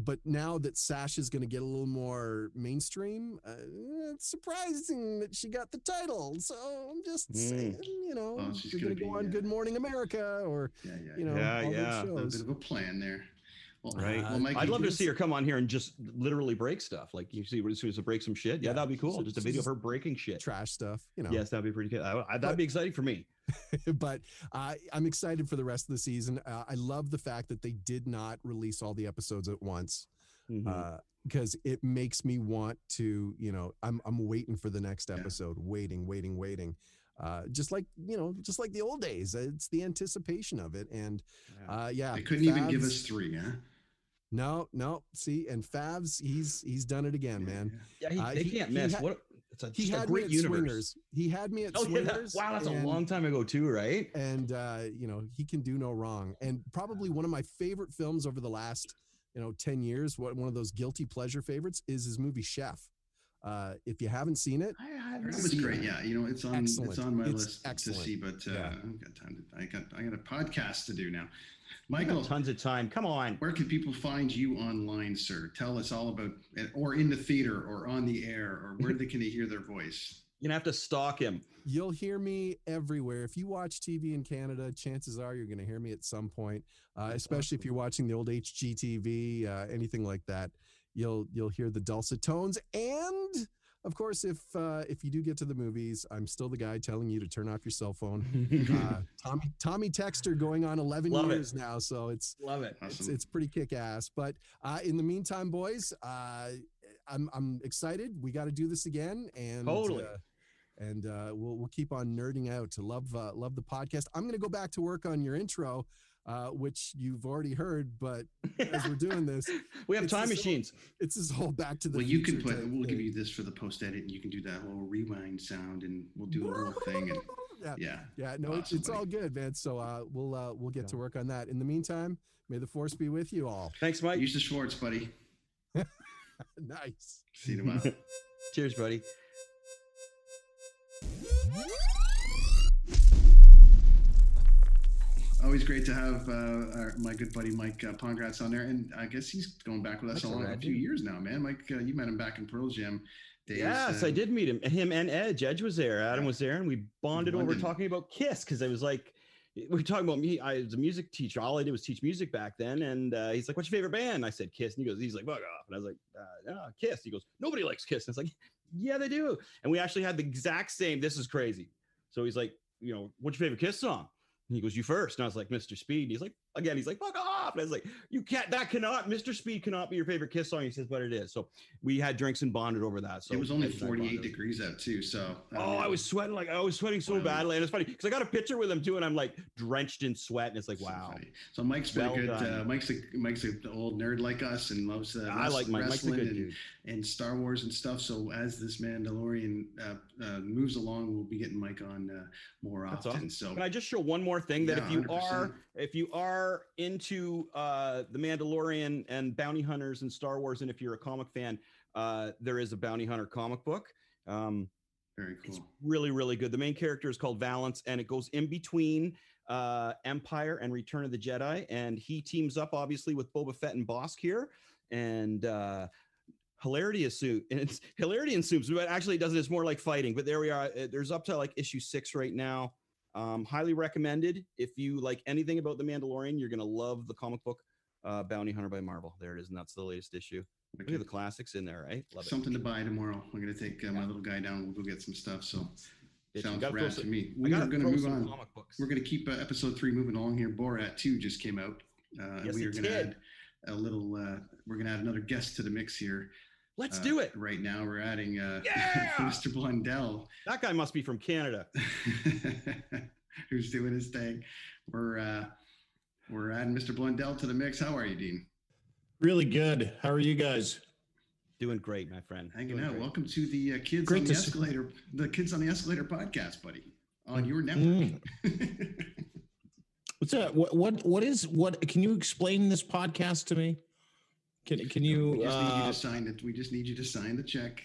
But now that Sasha's going to get a little more mainstream, uh, it's surprising that she got the title. So I'm just Mm. saying, you know, Well, she's gonna go be, on uh, Good Morning America or yeah, yeah, you know, Yeah, all yeah. those a bit of a plan there. Well, Right. Well, Mike, I'd you love to see her come on here and just literally break stuff. Like you see, as soon as to break some shit. Yeah, Yeah. that'd be cool. So- Just a so video of her breaking shit. trash stuff, you know. Yes, that'd be pretty good. I, I, that'd be exciting for me. but uh, I'm excited for the rest of the season. Uh, I love the fact that they did not release all the episodes at once. Mhm. uh, because it makes me want to, you know, I'm I'm waiting for the next Yeah. episode, waiting, waiting, waiting. Uh, just like you know, just like the old days. It's the anticipation of it, and Yeah. uh, yeah, They couldn't even give us three, huh? no, no. See, and Favs, he's he's done it again, Yeah, man. yeah. yeah, he, uh, they he- can't he miss. had- what? It's a, He just a had me great at universe. Swingers. He had me at Oh yeah, that- Swingers. wow, that's a long time ago too, right? and uh, you know he can do no wrong and probably one of my favorite films over the last you know 10 years what one of those guilty pleasure favorites is his movie chef uh, if you haven't seen it I, It was great. Yeah, you know, it's on Excellent. it's on my It's list excellent. to see, but uh, Yeah. I've got time to. I got I got a podcast to do now. I got Michael, tons of time. Come on. where can people find you online, sir? Tell us all about, or in the theater, or on the air, or where they can they hear their voice? You're gonna have to stalk him. You'll hear me everywhere. If you watch TV in Canada, chances are you're going to hear me at some point. Uh, especially if you're watching the old HGTV, uh, anything like that, you'll you'll hear the dulcet tones. And of course, if uh, if you do get to the movies, I'm still the guy telling you to turn off your cell phone. Uh, Tommy Tommy Texter going on 11 Love it. years now, so it's Love it. it's, it's pretty kick ass. But uh, in the meantime, boys, uh, I'm I'm excited. We got to do this again, and Totally. uh, and uh, we'll we'll keep on nerding out. To love uh, love the podcast. I'm gonna go back to work on your intro, uh, which you've already heard. But as we're doing this, we have time this little- machines. it's this whole back to the. well, you can future put. We'll give you this for the post edit, and you can do that little rewind sound, and we'll do a little thing. And Yeah. yeah, Yeah, no, it's, Awesome, it's all good, man. So uh, we'll uh, we'll get to work on that. In the meantime, may the force be with you all. Thanks, Mike. use the Schwartz, buddy. nice. See you in a while. Cheers, buddy. Always great to have uh, our, my good buddy Mike uh, Pongracz on there, and I guess he's going back with us That's along all a few years now, man. Mike, uh, you met him back in Pearl Jam days. Yes, uh, I did meet him. Him and Edge. Edge was there. Adam was there, and we bonded over talking about Kiss because I was like, we were talking about me. I was a music teacher. All I did was teach music back then. And uh, he's like, "What's your favorite band?" I said, "Kiss." And he goes, "He's like, fuck off." And I was like, uh, "No, Kiss." He goes, "Nobody likes Kiss." And it's like, "Yeah, they do." And we actually had the exact same. This is crazy. So he's like, "You know, what's your favorite Kiss song?" He goes, "You first. And I was like, "Mr. Speed." And he's like, again, he's like, "Fuck off!" And I was like, "You can't. That cannot. Mr. Speed cannot be your favorite Kiss song." He says, "But it is." So we had drinks and bonded over that. So it was only Edge and I 48 degrees out too, so. Oh, I was sweating like I was sweating so Wow. badly, and it's funny because I got a picture with him too, and I'm like drenched in sweat, and it's like, wow. funny. So Mike's Well good. Uh, Mike's a Mike's an old nerd like us and loves. Uh, I like Mike. Mike's a wrestling good and, dude. and Star Wars and stuff. So as this Mandalorian uh, uh, moves along, we'll be getting Mike on uh, more That's often. awesome. So Can I just show one more thing that Yeah, if you 100%. are if you are into uh, the Mandalorian and bounty hunters and Star Wars, and if you're a comic fan, uh, there is a bounty hunter comic book. Um, very It's really, really good. The main character is called Valance, and it goes in between uh, Empire and Return of the Jedi. And he teams up, obviously, with Boba Fett and Bossk here. And uh, hilarity ensues. And it's hilarity ensues, but actually, it doesn't. It's more like fighting. But there we are. Uh, There's up to like issue six right now. Um, highly recommended. If you like anything about the Mandalorian, you're gonna love the comic book uh, Bounty Hunter by Marvel. There it is, and that's the latest issue. Look at the classics in there, right? Love it. Something to buy tomorrow. I'm gonna take uh, my little guy down. We'll go get some stuff. So Bitch, sounds rad to me. We are gonna move on. We're gonna keep uh, episode three moving along here. Borat two just came out. Uh, and Yes, we are it gonna did. add a little. Uh, we're gonna add another guest to the mix here. Let's Uh, do it. Right now, we're adding uh, Yeah! Mr. Blundell. That guy must be from Canada. who's doing his thing. We're uh, we're adding Mr. Blundell to the mix. How are you, Dean? Really good. How are you guys? Doing great, my friend. Hanging Doing out. great. Welcome to the uh, Kids Great on the to see- Escalator, the Kids on the Escalator podcast, buddy, on your network. Mm. What's that? What, what what is what? Can you explain this podcast to me? Can can you? we just need you Uh, to sign it. We just need you to sign the check.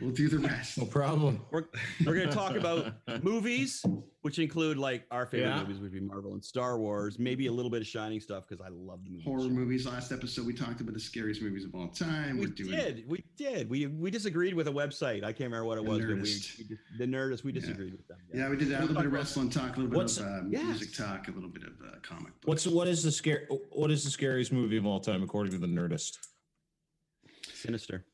We'll do the rest. no problem. We're, we're going to talk about movies, which include like our favorite Yeah. movies would be Marvel and Star Wars, maybe a little bit of Shining stuff because I love the movies. Horror movies. Last episode, we talked about the scariest movies of all time. We We're doing did. We did. We we disagreed with a website. I can't remember what it The was, but we, we just- the Nerdist. We Yeah. disagreed with them. Yeah, we did that. A little bit of wrestling talk, a little bit What's- of um, Yes. music talk, a little bit of uh, comic book. What's what is the scare? What is the scariest movie of all time according to the Nerdist? Sinister.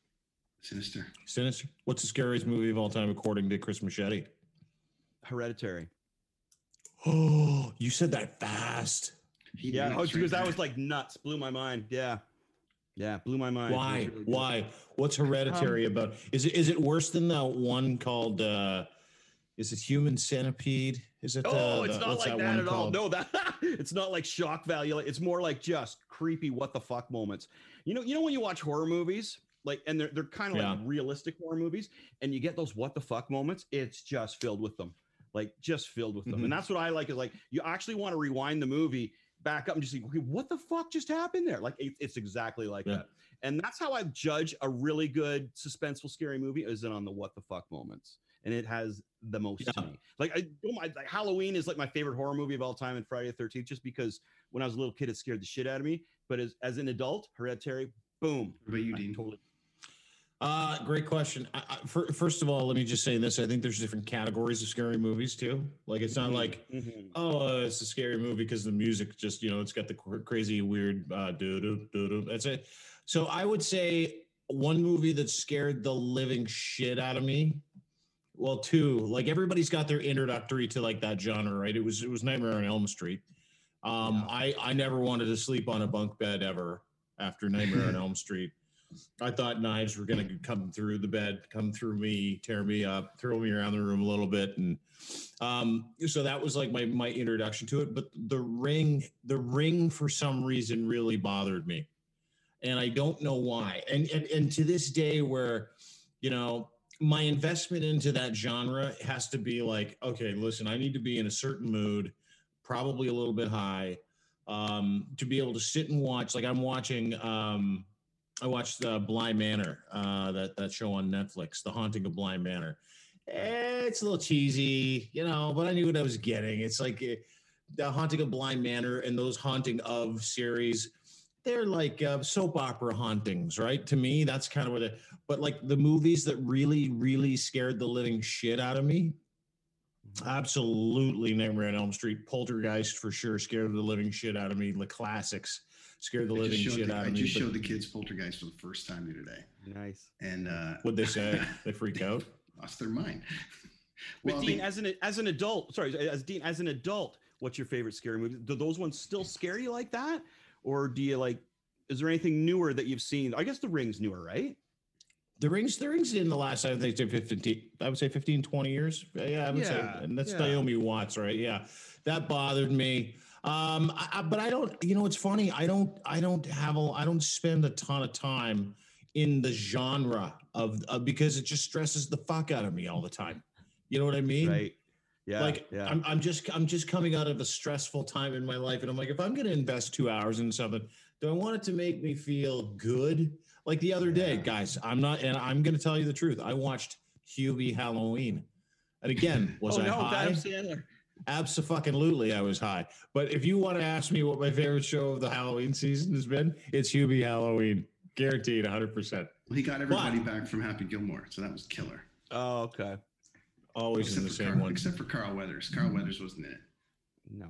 Sinister? Sinister. What's the scariest movie of all time according to Chris Machete? Hereditary. Oh, you said that fast. He Yeah, oh, because right that was like nuts. Blew my mind. Yeah. Yeah, blew my mind. Why? really. Why? What's hereditary about? Is it is it worse than the one called? uh Is it Human Centipede? Is it? Oh, uh, it's the- not like that, one at all. No, that it's not like shock value. It's more like just creepy what the fuck moments. You know, you know when you watch horror movies, like and they're they're kind of like realistic horror movies, and you get those what the fuck moments, it's just filled with them. Like just filled with them. Mhm. And that's what I like is like you actually want to rewind the movie back up and just think, okay, what the fuck just happened there? Like it, it's exactly like Yeah. that. And that's how I judge a really good suspenseful scary movie is it on the what the fuck moments. And it has the most to me. Like I don't mind like Halloween is like my favorite horror movie of all time and Friday the 13th, just because when I was a little kid, it scared the shit out of me. But as, as an adult, hereditary, boom. What about you, I totally Uh, great question. I, I, fir- first of all, let me just say this. I think there's different categories of scary movies too. Like it's not like Mhm. oh, uh, it's a scary movie because the music just you know it's got the cr- crazy weird uh, do do do do. That's it. So I would say one movie that scared the living shit out of me. Well, two. Like everybody's got their introductory to like that genre, right? It was it was Nightmare on Elm Street. Um, I I never wanted to sleep on a bunk bed ever after Nightmare on Elm Street. I thought knives were going to come through the bed, come through me, tear me up, throw me around the room a little bit, and um, so that was like my my introduction to it. But the ring, the ring, for some reason, really bothered me, and I don't know why. And and and to this day, where you know my investment into that genre has to be like, okay, listen, I need to be in a certain mood, probably a little bit high, um, to be able to sit and watch. Like I'm watching. Um, I watched uh, Bly Manor, uh, that that show on Netflix, The Haunting of Bly Manor. Eh, it's a little cheesy, you know, but I knew what I was getting. It's like eh, the Haunting of Bly Manor and those Haunting of series. They're like uh, soap opera hauntings, right? To me, that's kind of what it. But like the movies that really, really scared the living shit out of me, absolutely Nightmare on Elm Street, Poltergeist for sure scared the living shit out of me. The classics scared the I living just, showed shit the, out I of me. I just showed the kids Poltergeist for the first time the other Nice. and uh, What'd they say? they freak out. lost their mind. But well, I Dean, mean, as an as an adult, sorry, as Dean, as an adult, what's your favorite scary movie? Do those ones still scare you like that, or do you like? Is there anything newer that you've seen? I guess The Ring's newer, right? The rings, the rings in the last, I think, 15, I would say 15, 20 years. Yeah, I would say, Yeah, and that's yeah. Naomi Watts, right? Yeah, that bothered me. Um, I, I- but I don't, you know, it's funny. I don't, I don't have a, I don't spend a ton of time in the genre of, uh, because it just stresses the fuck out of me all the time. You know what I mean? Right. Yeah. like yeah. I'm, I'm just i'm just coming out of a stressful time in my life and i'm like if i'm going to invest two hours in something do i want it to make me feel good like the other day Yeah. guys i'm not and i'm going to tell you the truth i watched hubie halloween and again was oh i no, high Adam Sandler. Absolutely i was high but if you want to ask me what my favorite show of the halloween season has been it's hubie halloween guaranteed 100% Well, he got everybody back from Happy Gilmore, so that was killer. Oh, okay. always in the for same Carl, one except for Carl Weathers. Carl Weathers wasn't in it. No.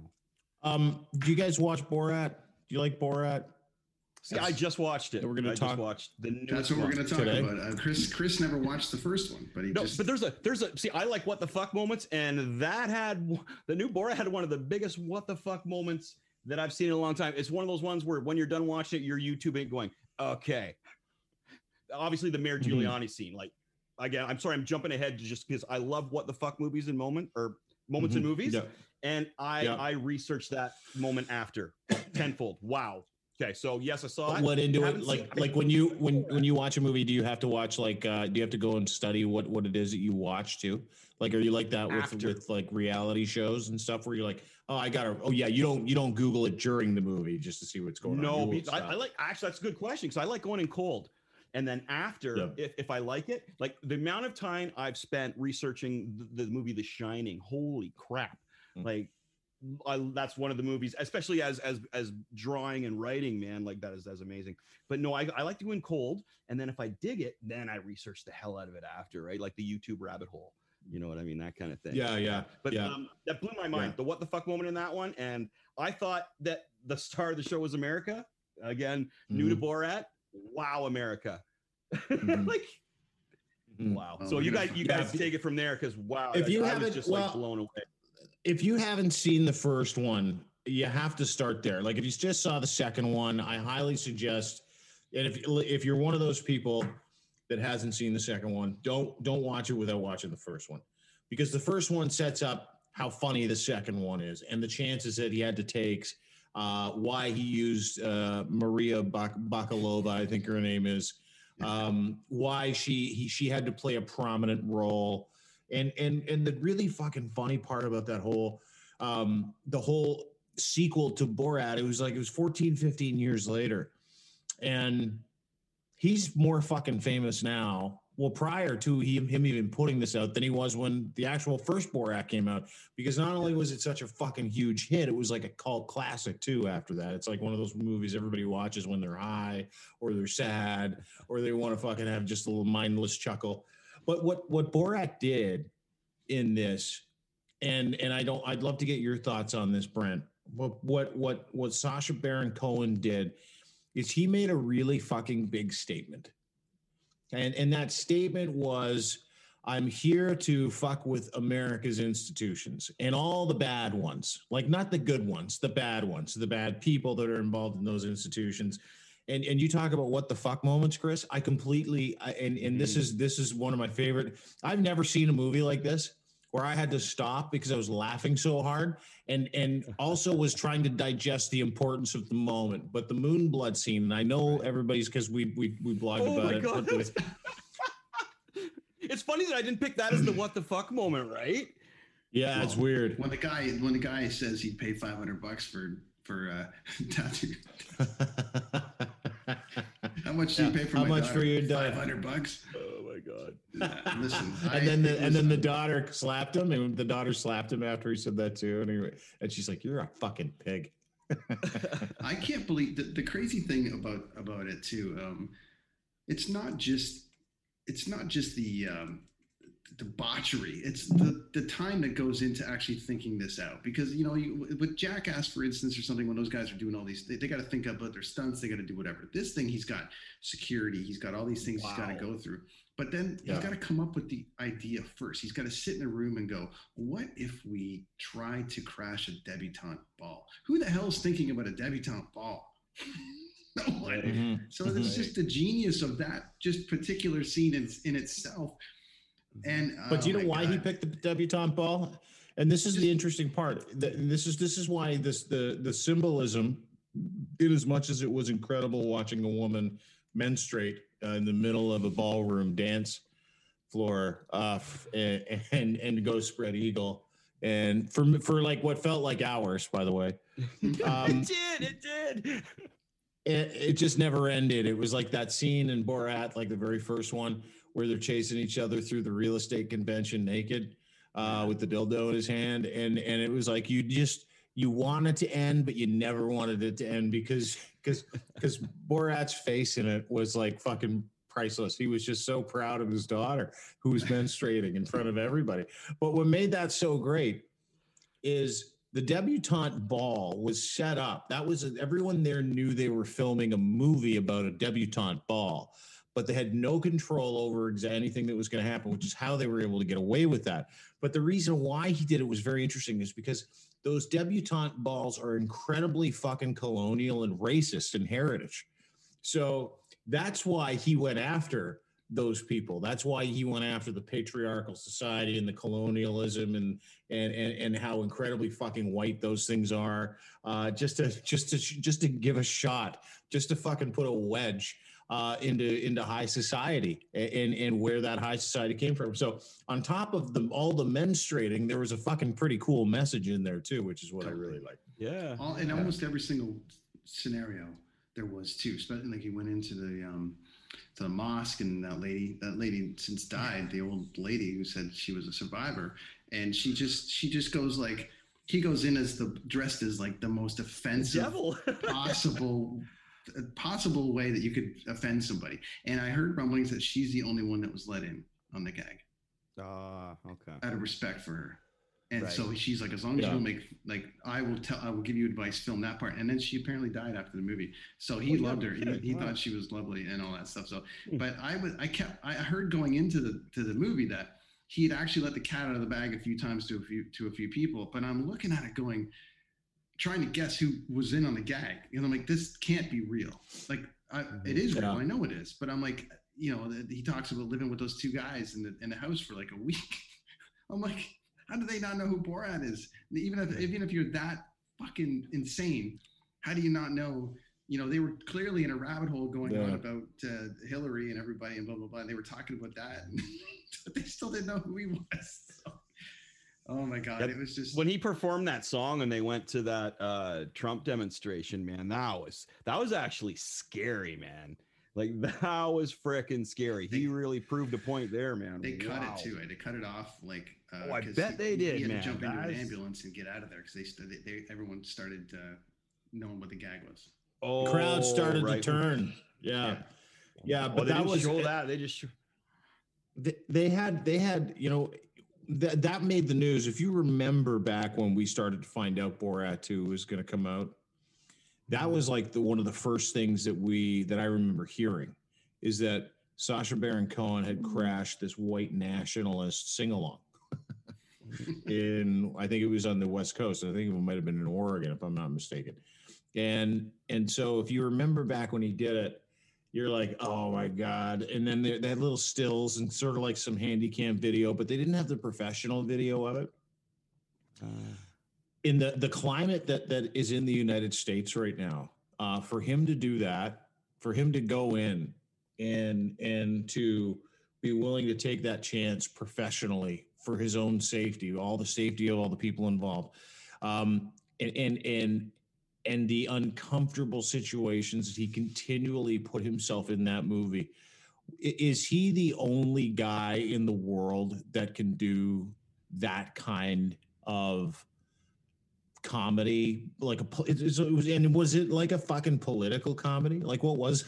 um do you guys watch borat do you like borat See, I just watched it. We're gonna talk- just watched the new. That's what we're going to talk Today? about. Uh, Chris Chris never watched the first one, but he No, just but there's a there's a see. I like what the fuck moments, and that had the new Borat had one of the biggest what the fuck moments that I've seen in a long time. It's one of those ones where when you're done watching it, you're YouTubing going, okay. Obviously, the Mayor Mhm. Giuliani scene. Like again, I'm sorry, I'm jumping ahead to just because I love what the fuck movies in moment or moments in Mhm. movies, Yeah. and I Yeah. I researched that moment after tenfold. Wow. Okay, so yes, I saw it. what into it Haven't seen- like like when you when when you watch a movie do you have to watch like uh do you have to go and study what what it is that you watch too like are you like that with After. with like reality shows and stuff where you're like oh i gotta oh yeah you don't you don't google it during the movie just to see what's going no, on You be- will I. I like actually that's a good question because I like going in cold, and then after, Yeah. if, if I like it, like the amount of time I've spent researching the, the movie The Shining, holy crap! Mm. Like, I, that's one of the movies, especially as as as drawing and writing, man, like that is that's amazing. But no, I, I like to go in cold, and then if I dig it, then I research the hell out of it after, right? Like the YouTube rabbit hole. You know what I mean? That kind of thing. yeah yeah But yeah um, that blew my mind. Yeah. The what the fuck moment in that one, and I thought that the star of the show was America. Again, new to Mhm. Borat. Wow, America! Mhm. like Mhm. wow. Oh, so you guys, you guys if- take it from there because wow, if I- you I, haven't- was just well, like blown away. If you haven't seen the first one, you have to start there. Like if you just saw the second one, I highly suggest. And if if you're one of those people that hasn't seen the second one, don't don't watch it without watching the first one, because the first one sets up how funny the second one is and the chances that he had to take, uh, why he used uh, Maria Bak- Bakalova, I think her name is, um, why she he she had to play a prominent role and and and the really fucking funny part about that whole um the whole sequel to Borat. It was like it was 14, 15 years later. And he's more fucking famous now. Well, prior to him, him even putting this out than he was when the actual first Borat came out. Because not only was it such a fucking huge hit, it was like a cult classic too. After that, it's like one of those movies everybody watches when they're high or they're sad or they want to fucking have just a little mindless chuckle. But what what Borat did in this, and and I don't, I'd love to get your thoughts on this, Brent. What what what what Sacha Baron Cohen did is he made a really fucking big statement. And and that statement was I'm here to fuck with America's institutions and all the bad ones, like not the good ones, the bad ones, the bad people that are involved in those institutions. And and you talk about what the fuck moments, Chris. I completely I, and and this is this is one of my favorite. I've never seen a movie like this where I had to stop because I was laughing so hard and and also was trying to digest the importance of the moment. But the moon blood scene, and I know everybody's because we we we blogged Oh about my it. God. but the- It's funny that I didn't pick that as the what the fuck moment, right? yeah, it's weird. When the guy when the guy says he'd pay 500 bucks for for uh, tattoo, how much do you pay for how my much daughter? for your daughter? 500 bucks. Oh my god. Yeah, listen, I- and then the and then the daughter slapped him, and the daughter slapped him after he said that too. And he, and she's like, "You're a fucking pig." I can't believe the, the crazy thing about about it too. Um, it's not just it's not just the um, debauchery. It's the the time that goes into actually thinking this out. Because you know, you, with Jackass, for instance, or something, when those guys are doing all these, they, they got to think about their stunts. They got to do whatever. This thing, he's got security. He's got all these things he's got to go through. But then Yeah. he's got to come up with the idea first. He's got to sit in a room and go, "What if we try to crash a debutante ball? Who the hell's thinking about a debutante ball?" no one. Mhm. So it's just the genius of that just particular scene in, in itself. And But do you oh know my why he picked the debutante ball? And this is the interesting part. Th- This is this is why this the the symbolism, in as much as it was incredible watching a woman menstruate uh, in the middle of a ballroom dance floor, uh, and, and and go spread eagle, and for for like what felt like hours, by the way. Um, it did. It did. it, it just never ended. It was like that scene in Borat, like the very first one, where they're chasing each other through the real estate convention naked, uh, with the dildo in his hand, and and it was like you just you wanted to end, but you never wanted it to end because because because Borat's face in it was like fucking priceless. He was just so proud of his daughter who was menstruating in front of everybody. But what made that so great is the debutante ball was set up. That was everyone there knew they were filming a movie about a debutante ball, but they had no control over anything that was going to happen, which is how they were able to get away with that. But the reason why he did it was very interesting is because those debutante balls are incredibly fucking colonial and racist in heritage. So that's why he went after those people. That's why he went after the patriarchal society and the colonialism and and and, and how incredibly fucking white those things are. Uh, just to just to just to give a shot, just to fucking put a wedge uh, into into high society and and where that high society came from. So on top of the all the menstruating, there was a fucking pretty cool message in there too, which is what I really like. Yeah. all in almost every single scenario there was too. Especially like he went into the um to the mosque and that lady that lady since died, the old lady who said she was a survivor, and she just she just goes like he goes in as the dressed as like the most offensive Devil. possible possible way that you could offend somebody. And I heard rumblings that she's the only one that was let in on the gag Ah, okay. out of respect for her. And Right. so she's like, as long as Yeah. you don't make like, I will tell, I will give you advice, film that part. And then she apparently died after the movie. So he Oh, loved no her. He, he Wow. thought she was lovely and all that stuff. So, Hmm. but I was, I kept, I heard going into the to the movie that he had actually let the cat out of the bag a few times to a few to a few people. But I'm looking at it going, trying to guess who was in on the gag. And I'm like, this can't be real. Like, I, it is real. I know it is. But I'm like, you know, he talks about living with those two guys in the in the house for like a week. I'm like, how do they not know who Borat is? Even if even if you're that fucking insane, how do you not know? You know, they were clearly in a rabbit hole going on about uh, Hillary and everybody and blah blah blah. And they were talking about that, but they still didn't know who he was. So, Oh my god, Yep. it was just when he performed that song and they went to that uh Trump demonstration, man, that was that was actually scary, man. Like that was freaking scary. He really proved a point there, man. they cut Wow. it too. They cut it off like. Uh, Oh, I 'cause bet he- they he did, had man. to jump into an ambulance and get out of there because they, st- they, they everyone started uh, knowing what the gag was. Oh, crowd started right. to turn. Yeah. Yeah, Well, but they that didn't was show that. They just they, they had they had you know that that made the news. If you remember back when we started to find out borat 2 was going to come out that mm-hmm. was like the one of the first things that we that i remember hearing is that sacha baron cohen had mm-hmm. crashed this white nationalist sing-along. In i think it was on the west coast. I think it might have been in oregon if i'm not mistaken. And and so if you remember back when he did it you're like, oh my god! And then they, they had little stills and sort of like some handy cam video, but they didn't have the professional video of it. In the the climate that that is in the United States right now, uh, for him to do that, for him to go in and and to be willing to take that chance professionally for his own safety, all the safety of all the people involved, um, and and and and the uncomfortable situations that he continually put himself in that movie. Is he the only guy in the world that can do that kind of comedy? Like a, po- it was, and was it like a fucking political comedy? Like what was,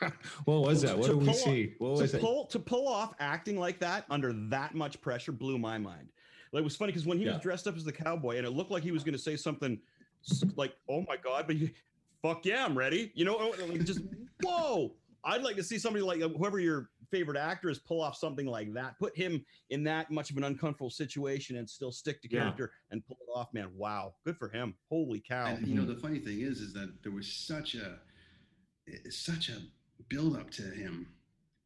what was that? What To did we see? What was to it? pull to pull off acting like that under that much pressure blew my mind. Like it was funny because when he Yeah. was dressed up as the cowboy and it looked like he was going to say something like, "Oh my god," but he, fuck yeah, I'm ready. You know, like just whoa. I'd like to see somebody like uh, whoever your favorite actor is pull off something like that. Put him in that much of an uncomfortable situation and still stick to Yeah. character and pull it off, man. Wow, good for him. Holy cow. And you know, the funny thing is, is that there was such a eh, such a build up to him.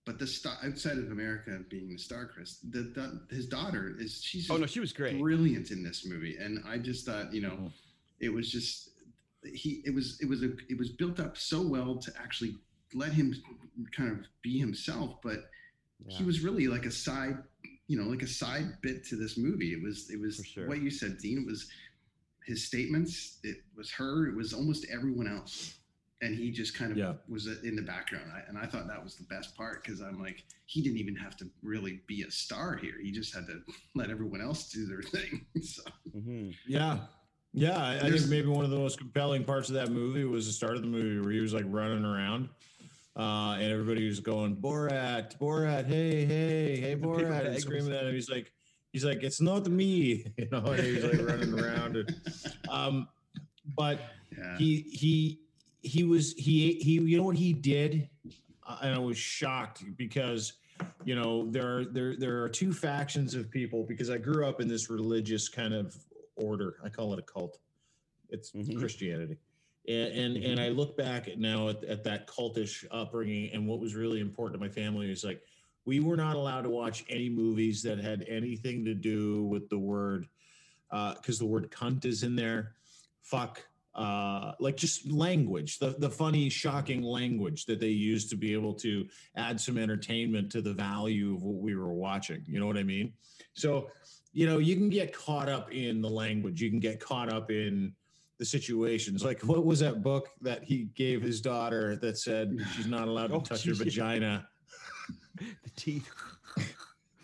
But the star outside of America being the star, Chris, the, the his daughter is she's oh no, she was great. brilliant in this movie, and I just thought, you know, Mhm. It was just he. It was it was a it was built up so well to actually let him kind of be himself, but he was really like a side, you know, like a side bit to this movie. It was it was sure. what you said, Dean. It was his statements. It was her. It was almost everyone else, and he just kind of Yeah. was in the background. I, and I thought that was the best part because I'm like, he didn't even have to really be a star here. He just had to let everyone else do their thing. so Mhm. Yeah. Yeah. I, I think maybe one of the most compelling parts of that movie was the start of the movie where he was like running around. Uh, and everybody was going, Borat, Borat, hey, hey, hey, Borat, and screaming at him. He's like, he's like, it's not me, you know, he's like running around. And, um, but yeah. he he he was he he you know what he did Uh, and i was shocked because you know there are there there are two factions of people because i grew up in this religious kind of order. I call it a cult. It's Mhm. christianity. And and, and i look back at now at, at that cultish upbringing and what was really important to my family is like we were not allowed to watch any movies that had anything to do with the word because the word cunt is in there. Fuck uh like just language the the funny shocking language that they use to be able to add some entertainment to the value of what we were watching. You know what i mean? So you know you can get caught up in the language you can get caught up in the situations like what was that book that he gave his daughter that said she's not allowed to Oh, touch her vagina The teeth.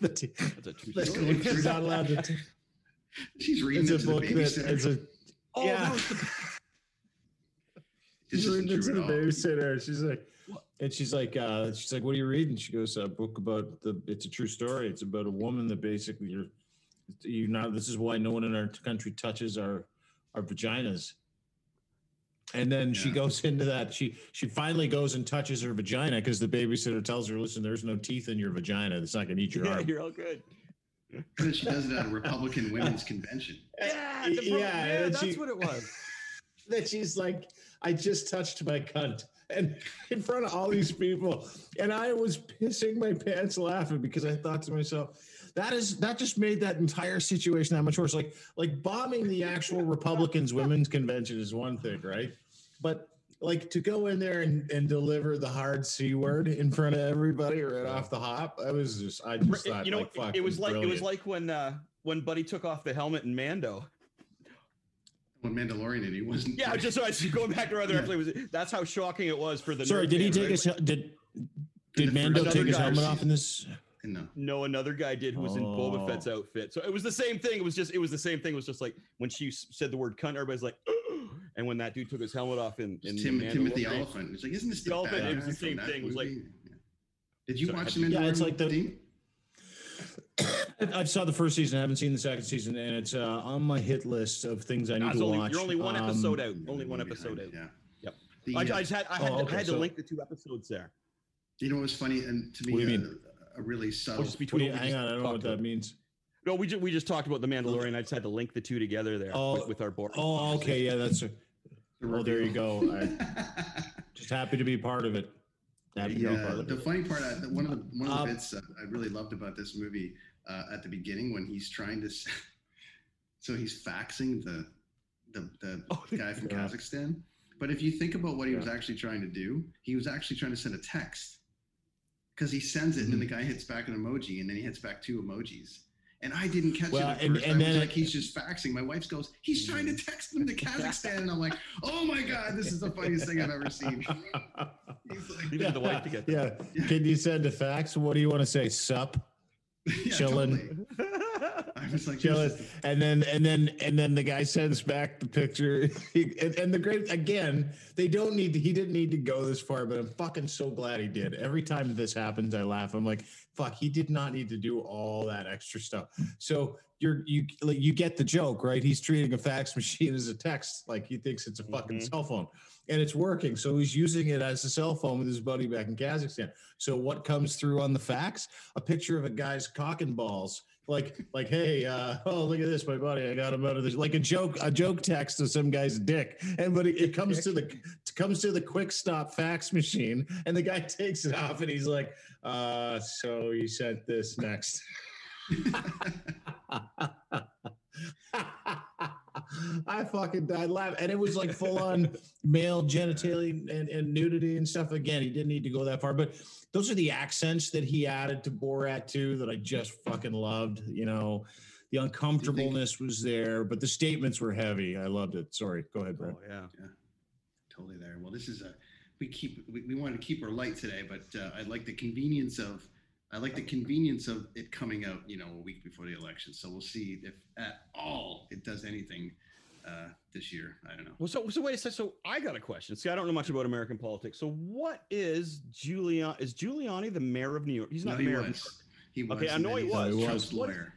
The teeth. That's a true story. she's not allowed to t- She's reading it's it a to the book that it's a Oh, yeah that was the This she's reading it to the at all. babysitter. She's like, and she's like, uh, she's like, what are you reading? She goes, a book about the. It's a true story. It's about a woman that basically you're, you know, this is why no one in our country touches our, our vaginas. And then she goes into that. She she finally goes and touches her vagina because the babysitter tells her, "Listen, there's no teeth in your vagina. It's not going to eat your yeah, arm." you're all good. Because she does it at a Republican women's convention. Yeah, Y- the yeah, yeah, that's she- what it was. that she's like, I just touched my cunt. And in front of all these people. And I was pissing my pants laughing because I thought to myself, that is that just made that entire situation that much worse. Like like bombing the actual Republicans women's convention is one thing, right? But like to go in there and, and deliver the hard c word in front of everybody right off the hop. I was just, I just thought, you know, like, it- fuck, it was like it was like when uh when Buddy took off the helmet in Mando. When Mandalorian and he wasn't. Yeah, just so I was going back to our other Yeah. episode, was that's how shocking it was for the. Sorry, did he take right? his hel- did did Mando take his helmet off in this? No. No, another guy did who was in Boba Fett's Oh. outfit. So it was the same thing. It was just it was the same thing. It was just like when she said the word cunt, everybody's like, and when that dude took his helmet off in, in Tim, the Timothy Mandalorian- Olyphant. It's like, isn't this The the, Olyphant, it was the same that thing. It was like- Yeah. Did you So, watch have the you- Yeah, it's like the- Dean? I saw the first season. I haven't seen the second season, and it's uh, on my hit list of things I need to only- watch. You're only one Um, episode out. Only one episode it, out. Yeah. Yep. The, I, uh, I just had I had, Oh, to, okay, I had to so- link the two episodes there. you know what was funny and to me What do you uh, mean? A really subtle. just What between you- hang on, I don't know what that means. No, we just we just talked about the Mandalorian. I just had to link the two together there Oh, with, with our board. Oh, okay, yeah, that's. A, the oh, there you go. I, just happy to be part of it. Happy to be Yeah, part of the it. funny part, uh, the- one of the one of the Um, bits uh, I really loved about this movie uh, at the beginning when he's trying to, so he's faxing the the, the Oh, guy from yeah. Kazakhstan. But if you think about what he was actually trying to do, he was actually trying to send a text because he sends it and Mm-hmm. then the guy hits back an emoji and then he hits back two emojis. And I didn't catch Well, it at and- first. and I was then it- like, he's just faxing. My wife goes, he's trying to text them to Kazakhstan. And I'm like, oh my God, this is the funniest thing I've ever seen. He's like, Even the wife to get yeah. Can you send a fax? What do you want to say? Sup? yeah, Chillin'. totally. I was like, Kill this it. is And then and then and then the guy sends back the picture. And, and the great again, they don't need to, he didn't need to go this far, but I'm fucking so glad he did. Every time this happens, I laugh. I'm like, fuck, he did not need to do all that extra stuff. So you're you like you get the joke, right? He's treating a fax machine as a text, like he thinks it's a fucking Mhm. cell phone. And it's working. So he's using it as a cell phone with his buddy back in Kazakhstan. So what comes through on the fax? A picture of a guy's cock and balls like like hey uh oh look at this my buddy i got him out of this like a joke a joke text of some guy's dick. And but it, it comes to the comes to the quick stop fax machine and the guy takes it off and he's like uh so you sent this next I fucking died laughing. And it was like full on male genitalia and, and nudity and stuff. Again, he didn't need to go that far, but those are the accents that he added to Borat too that I just fucking loved. You know, the uncomfortableness was there, but the statements were heavy. I loved it. Sorry. Go ahead, Brett. Oh yeah. totally there. Well, this is a we keep we, we wanted to keep her light today, but uh, I like the convenience of I like the convenience of it coming out, you know, a week before the election. So we'll see if at all it does anything uh, this year. I don't know. Well, so so wait a second. So I got a question. See, I don't know much about American politics. So what is Giuliani? Is Giuliani the mayor of New York? He's not No, the he mayor. Of New was. York. He was. Okay, I know he he's was. He Trump's was. lawyer.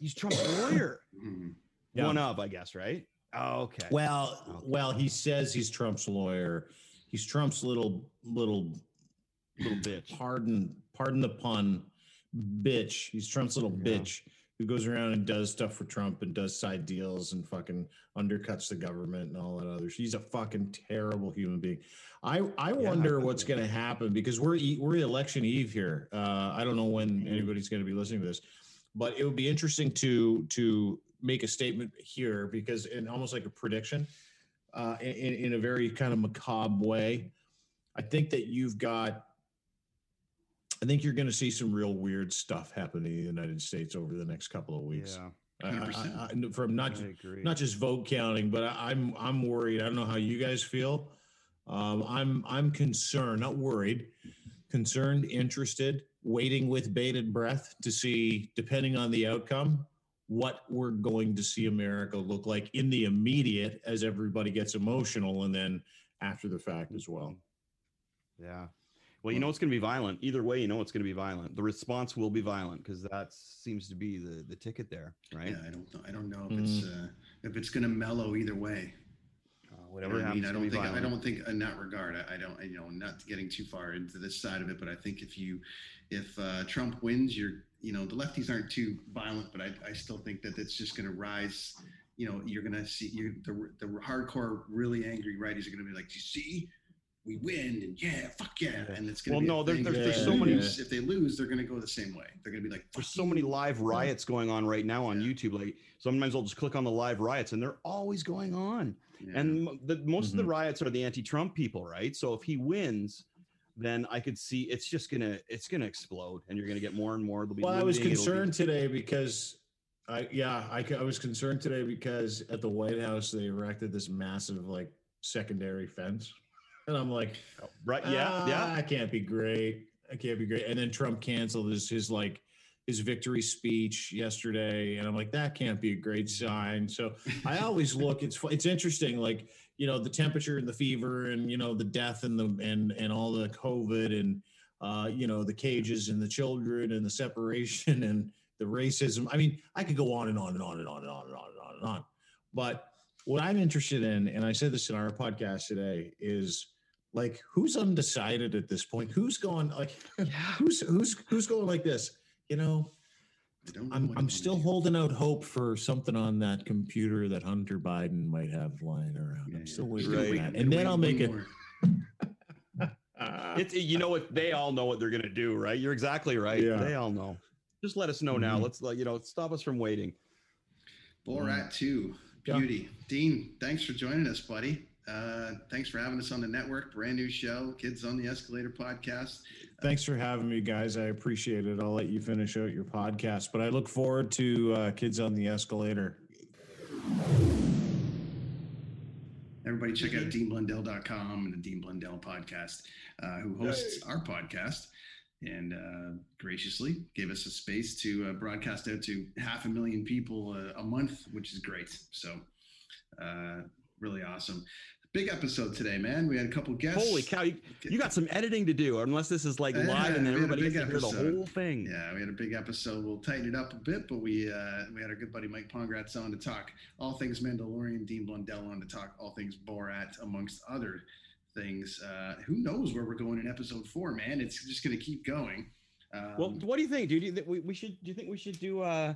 He's Trump's lawyer. Mhm. Yeah. One of, I guess, right? Oh, okay. Well, Okay. well, he says he's Trump's lawyer. He's Trump's little little little bitch. pardon pardon the pun bitch he's trump's little Yeah. bitch who goes around and does stuff for trump and does side deals and fucking undercuts the government and all that other she's a fucking terrible human being. I i wonder what's going to happen because we're we're election eve here. Uh i don't know when Mhm. anybody's going to be listening to this but it would be interesting to to make a statement here because in almost like a prediction uh in, in a very kind of macabre way. I think that you've got I think you're going to see some real weird stuff happen in the United States over the next couple of weeks. Yeah, I- I- 100%. I- I- from not I not just vote counting, but I, I'm I'm worried. I don't know how you guys feel. Um, I'm I'm concerned, not worried, concerned, interested, waiting with bated breath to see, depending on the outcome, what we're going to see America look like in the immediate as everybody gets emotional, and then after the fact as well. Yeah. Well, you know it's going to be violent. Either way, you know it's going to be violent. The response will be violent because that seems to be the the ticket there, right? Yeah, I don't know. I don't know if it's uh, if it's going to mellow either way. Uh, You whatever know what I mean, happens, I don't gonna think I don't think in that regard. I, I don't. You know, not getting too far into this side of it, but I think if you if uh, Trump wins, you're you know the lefties aren't too violent, but I, I still think that it's just going to rise. You know, you're going to see you the the hardcore, really angry righties are going to be like, you see? We win and yeah, fuck yeah, and it's gonna Well, be a no, there- there's- there's they so many- lose, if they lose, they're gonna go the same way. They're gonna be like, There's "Fuck so many live riots going on right now on Yeah. YouTube. Like sometimes I'll just click on the live riots, and they're always going on. Yeah. And the, most of the Mhm. riots are the anti-Trump people, right? So if he wins, then I could see it's just gonna it's gonna explode, and you're gonna get more and more. There'll be Well, I was looting, it'll be- concerned today because I yeah I was concerned today because at the White House they erected this massive like secondary fence, and I'm like, right? Yeah, "Ah, yeah. I can't be great. I can't be great. And then Trump canceled his his like his victory speech yesterday, and I'm like, that can't be a great sign. So I always look. It's it's interesting, like you know the temperature and the fever, and you know the death and the and and all the COVID and uh, you know the cages and the children and the separation and the racism. I mean, I could go on and on and on and on and on and on and on and on. But what I'm interested in, and I said this in our podcast today, is like who's undecided at this point? Who's going like who's who's who's going like this? You know, know I'm I'm still do. holding out hope for something on that computer that Hunter Biden might have lying around. Yeah, I'm still yeah. waiting Just for that, and then I'll make it. It's you know what they all know what they're gonna do, right? You're exactly right. Yeah. They all know. Just let us know now. Mhm. Let's let you know. Stop us from waiting. Borat 2, Yeah. Beauty. Dean, thanks for joining us, buddy. Uh, thanks for having us on the network. Brand new show, Kids on the Escalator podcast. Thanks for having me, guys. I appreciate it. I'll let you finish out your podcast, but I look forward to uh, Kids on the Escalator. Everybody check out deanblundell.com and the Dean Blundell podcast, uh, who hosts our podcast and uh, graciously gave us a space to uh, broadcast out to half a million people uh, a month, which is great. So, uh, really awesome. Big episode today, man. We had a couple guests. Holy cow! You, you got some editing to do, unless this is like live and then Yeah, we had a everybody gets to hear the whole thing. Yeah, we had a big episode. We'll tighten it up a bit, but we uh, we had our good buddy Mike Pongracz on to talk all things Mandalorian, Dean Blundell on to talk all things Borat, amongst other things. Uh, who knows where we're going in episode four, man? It's just going to keep going. Um, Well, what do you think, dude? Do you think we, we should? Do you think we should do? uh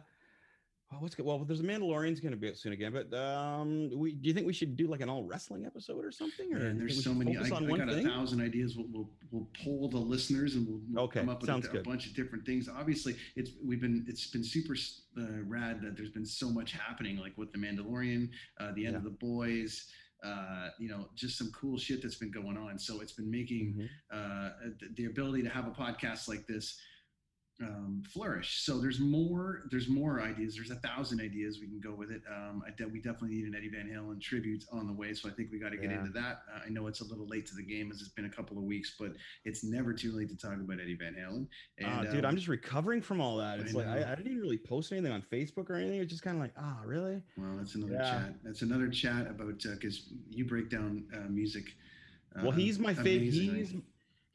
oh, what's good? Well, there's a Mandalorian's going to be out soon again, but um, we do you think we should do like an all wrestling episode or something? Or man, there's so many. I, I got a thousand ideas. We'll, we'll we'll poll the listeners and we'll, we'll Okay, come up with a, a bunch of different things. Obviously, it's we've been it's been super uh, rad that there's been so much happening, like with the Mandalorian, uh, the end Yeah. of the boys. Uh, you know, just some cool shit that's been going on. So it's been making Mhm. uh, th- the ability to have a podcast like this um, flourish. So there's more. There's more ideas. There's a thousand ideas we can go with it. Um, I de- we definitely need an Eddie Van Halen tribute on the way. So I think we got to get Yeah. into that. Uh, I know it's a little late to the game as it's been a couple of weeks, but it's never too late to talk about Eddie Van Halen. Ah, And, dude, um, I'm just recovering from all that. I It's like I. I didn't even really post anything on Facebook or anything. It's just kind of like, ah, really? Well, that's another Yeah. chat. That's another chat about because you break down uh, music. well, uh, he's my favorite. He's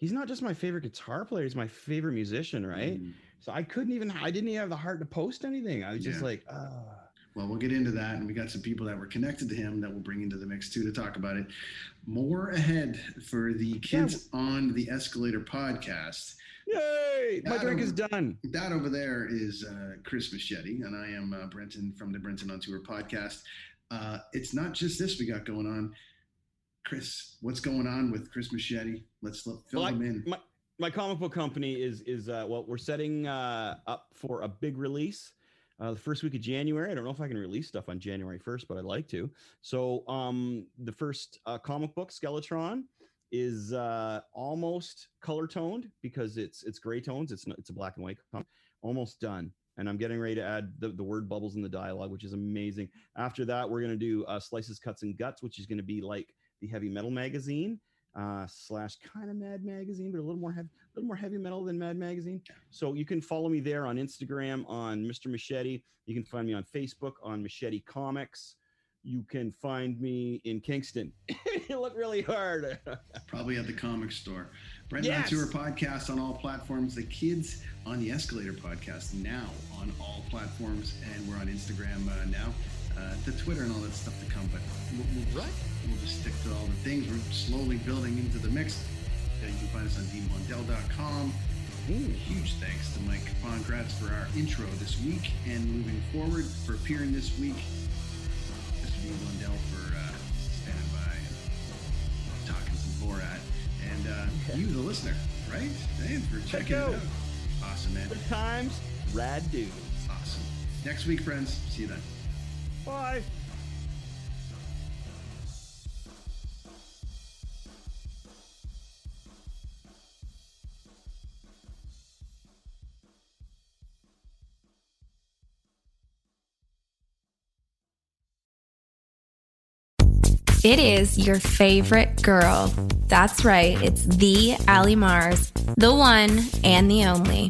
he's not just my favorite guitar player. He's my favorite musician, right? Mm. So I couldn't even. I didn't even have the heart to post anything. I was just Yeah. like, ah. Well, we'll get into that, and we got some people that were connected to him that we'll bring into the mix too to talk about it. More ahead for the Kids on the Escalator podcast. Yay! My Adam- drink is done. That over there is uh, Chris Machete, and I am uh, Brenton from the Brenton on Tour podcast. Uh, it's not just this we got going on. Chris, what's going on with Chris Machete? Let's let, fill Well, him in. my my comic book company is is uh, well, we're setting uh, up for a big release. Uh, the first week of January. I don't know if I can release stuff on January 1st, but I'd like to. So, um, the first uh, comic book, Skeletron, is uh, almost color toned because it's it's gray tones. It's not, it's a black and white comic. Almost done, and I'm getting ready to add the, the word bubbles in the dialogue, which is amazing. After that, we're gonna do uh, slices, cuts, and guts, which is gonna be like the heavy metal magazine uh, slash kind of Mad Magazine, but a little more heavy, a little more heavy metal than Mad Magazine. So you can follow me there on Instagram on Mr. Machete. You can find me on Facebook on Machete Comics. You can find me in Kingston. you look really hard. Probably at the comic store. Brenton Yes. on Tour podcast on all platforms. The Kids on the Escalator podcast now on all platforms, and we're on Instagram uh, now. Uh, the Twitter and all that stuff to come, but we'll, we'll, Right. we'll just stick to all the things. We're slowly building into the mix. Uh, you can find us on deanblundell.com. Huge thanks to Mike Pongracz for our intro this week and moving forward for appearing this week. Mr. Dean Blundell for uh, standing by and talking some Borat. And uh, you, the listener, right? Hey, for Check checking it out. out. Awesome, man. Good times, rad dude. Awesome. Next week, friends. See you then. Bye. It is your favorite girl. That's right, it's the Ali Mars, the one and the only.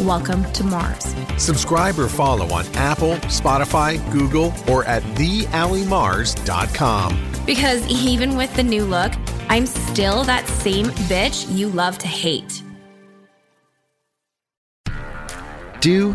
Welcome to Mars. Subscribe or follow on Apple, Spotify, Google, or at theallymars.com. Because even with the new look, I'm still that same bitch you love to hate. Do,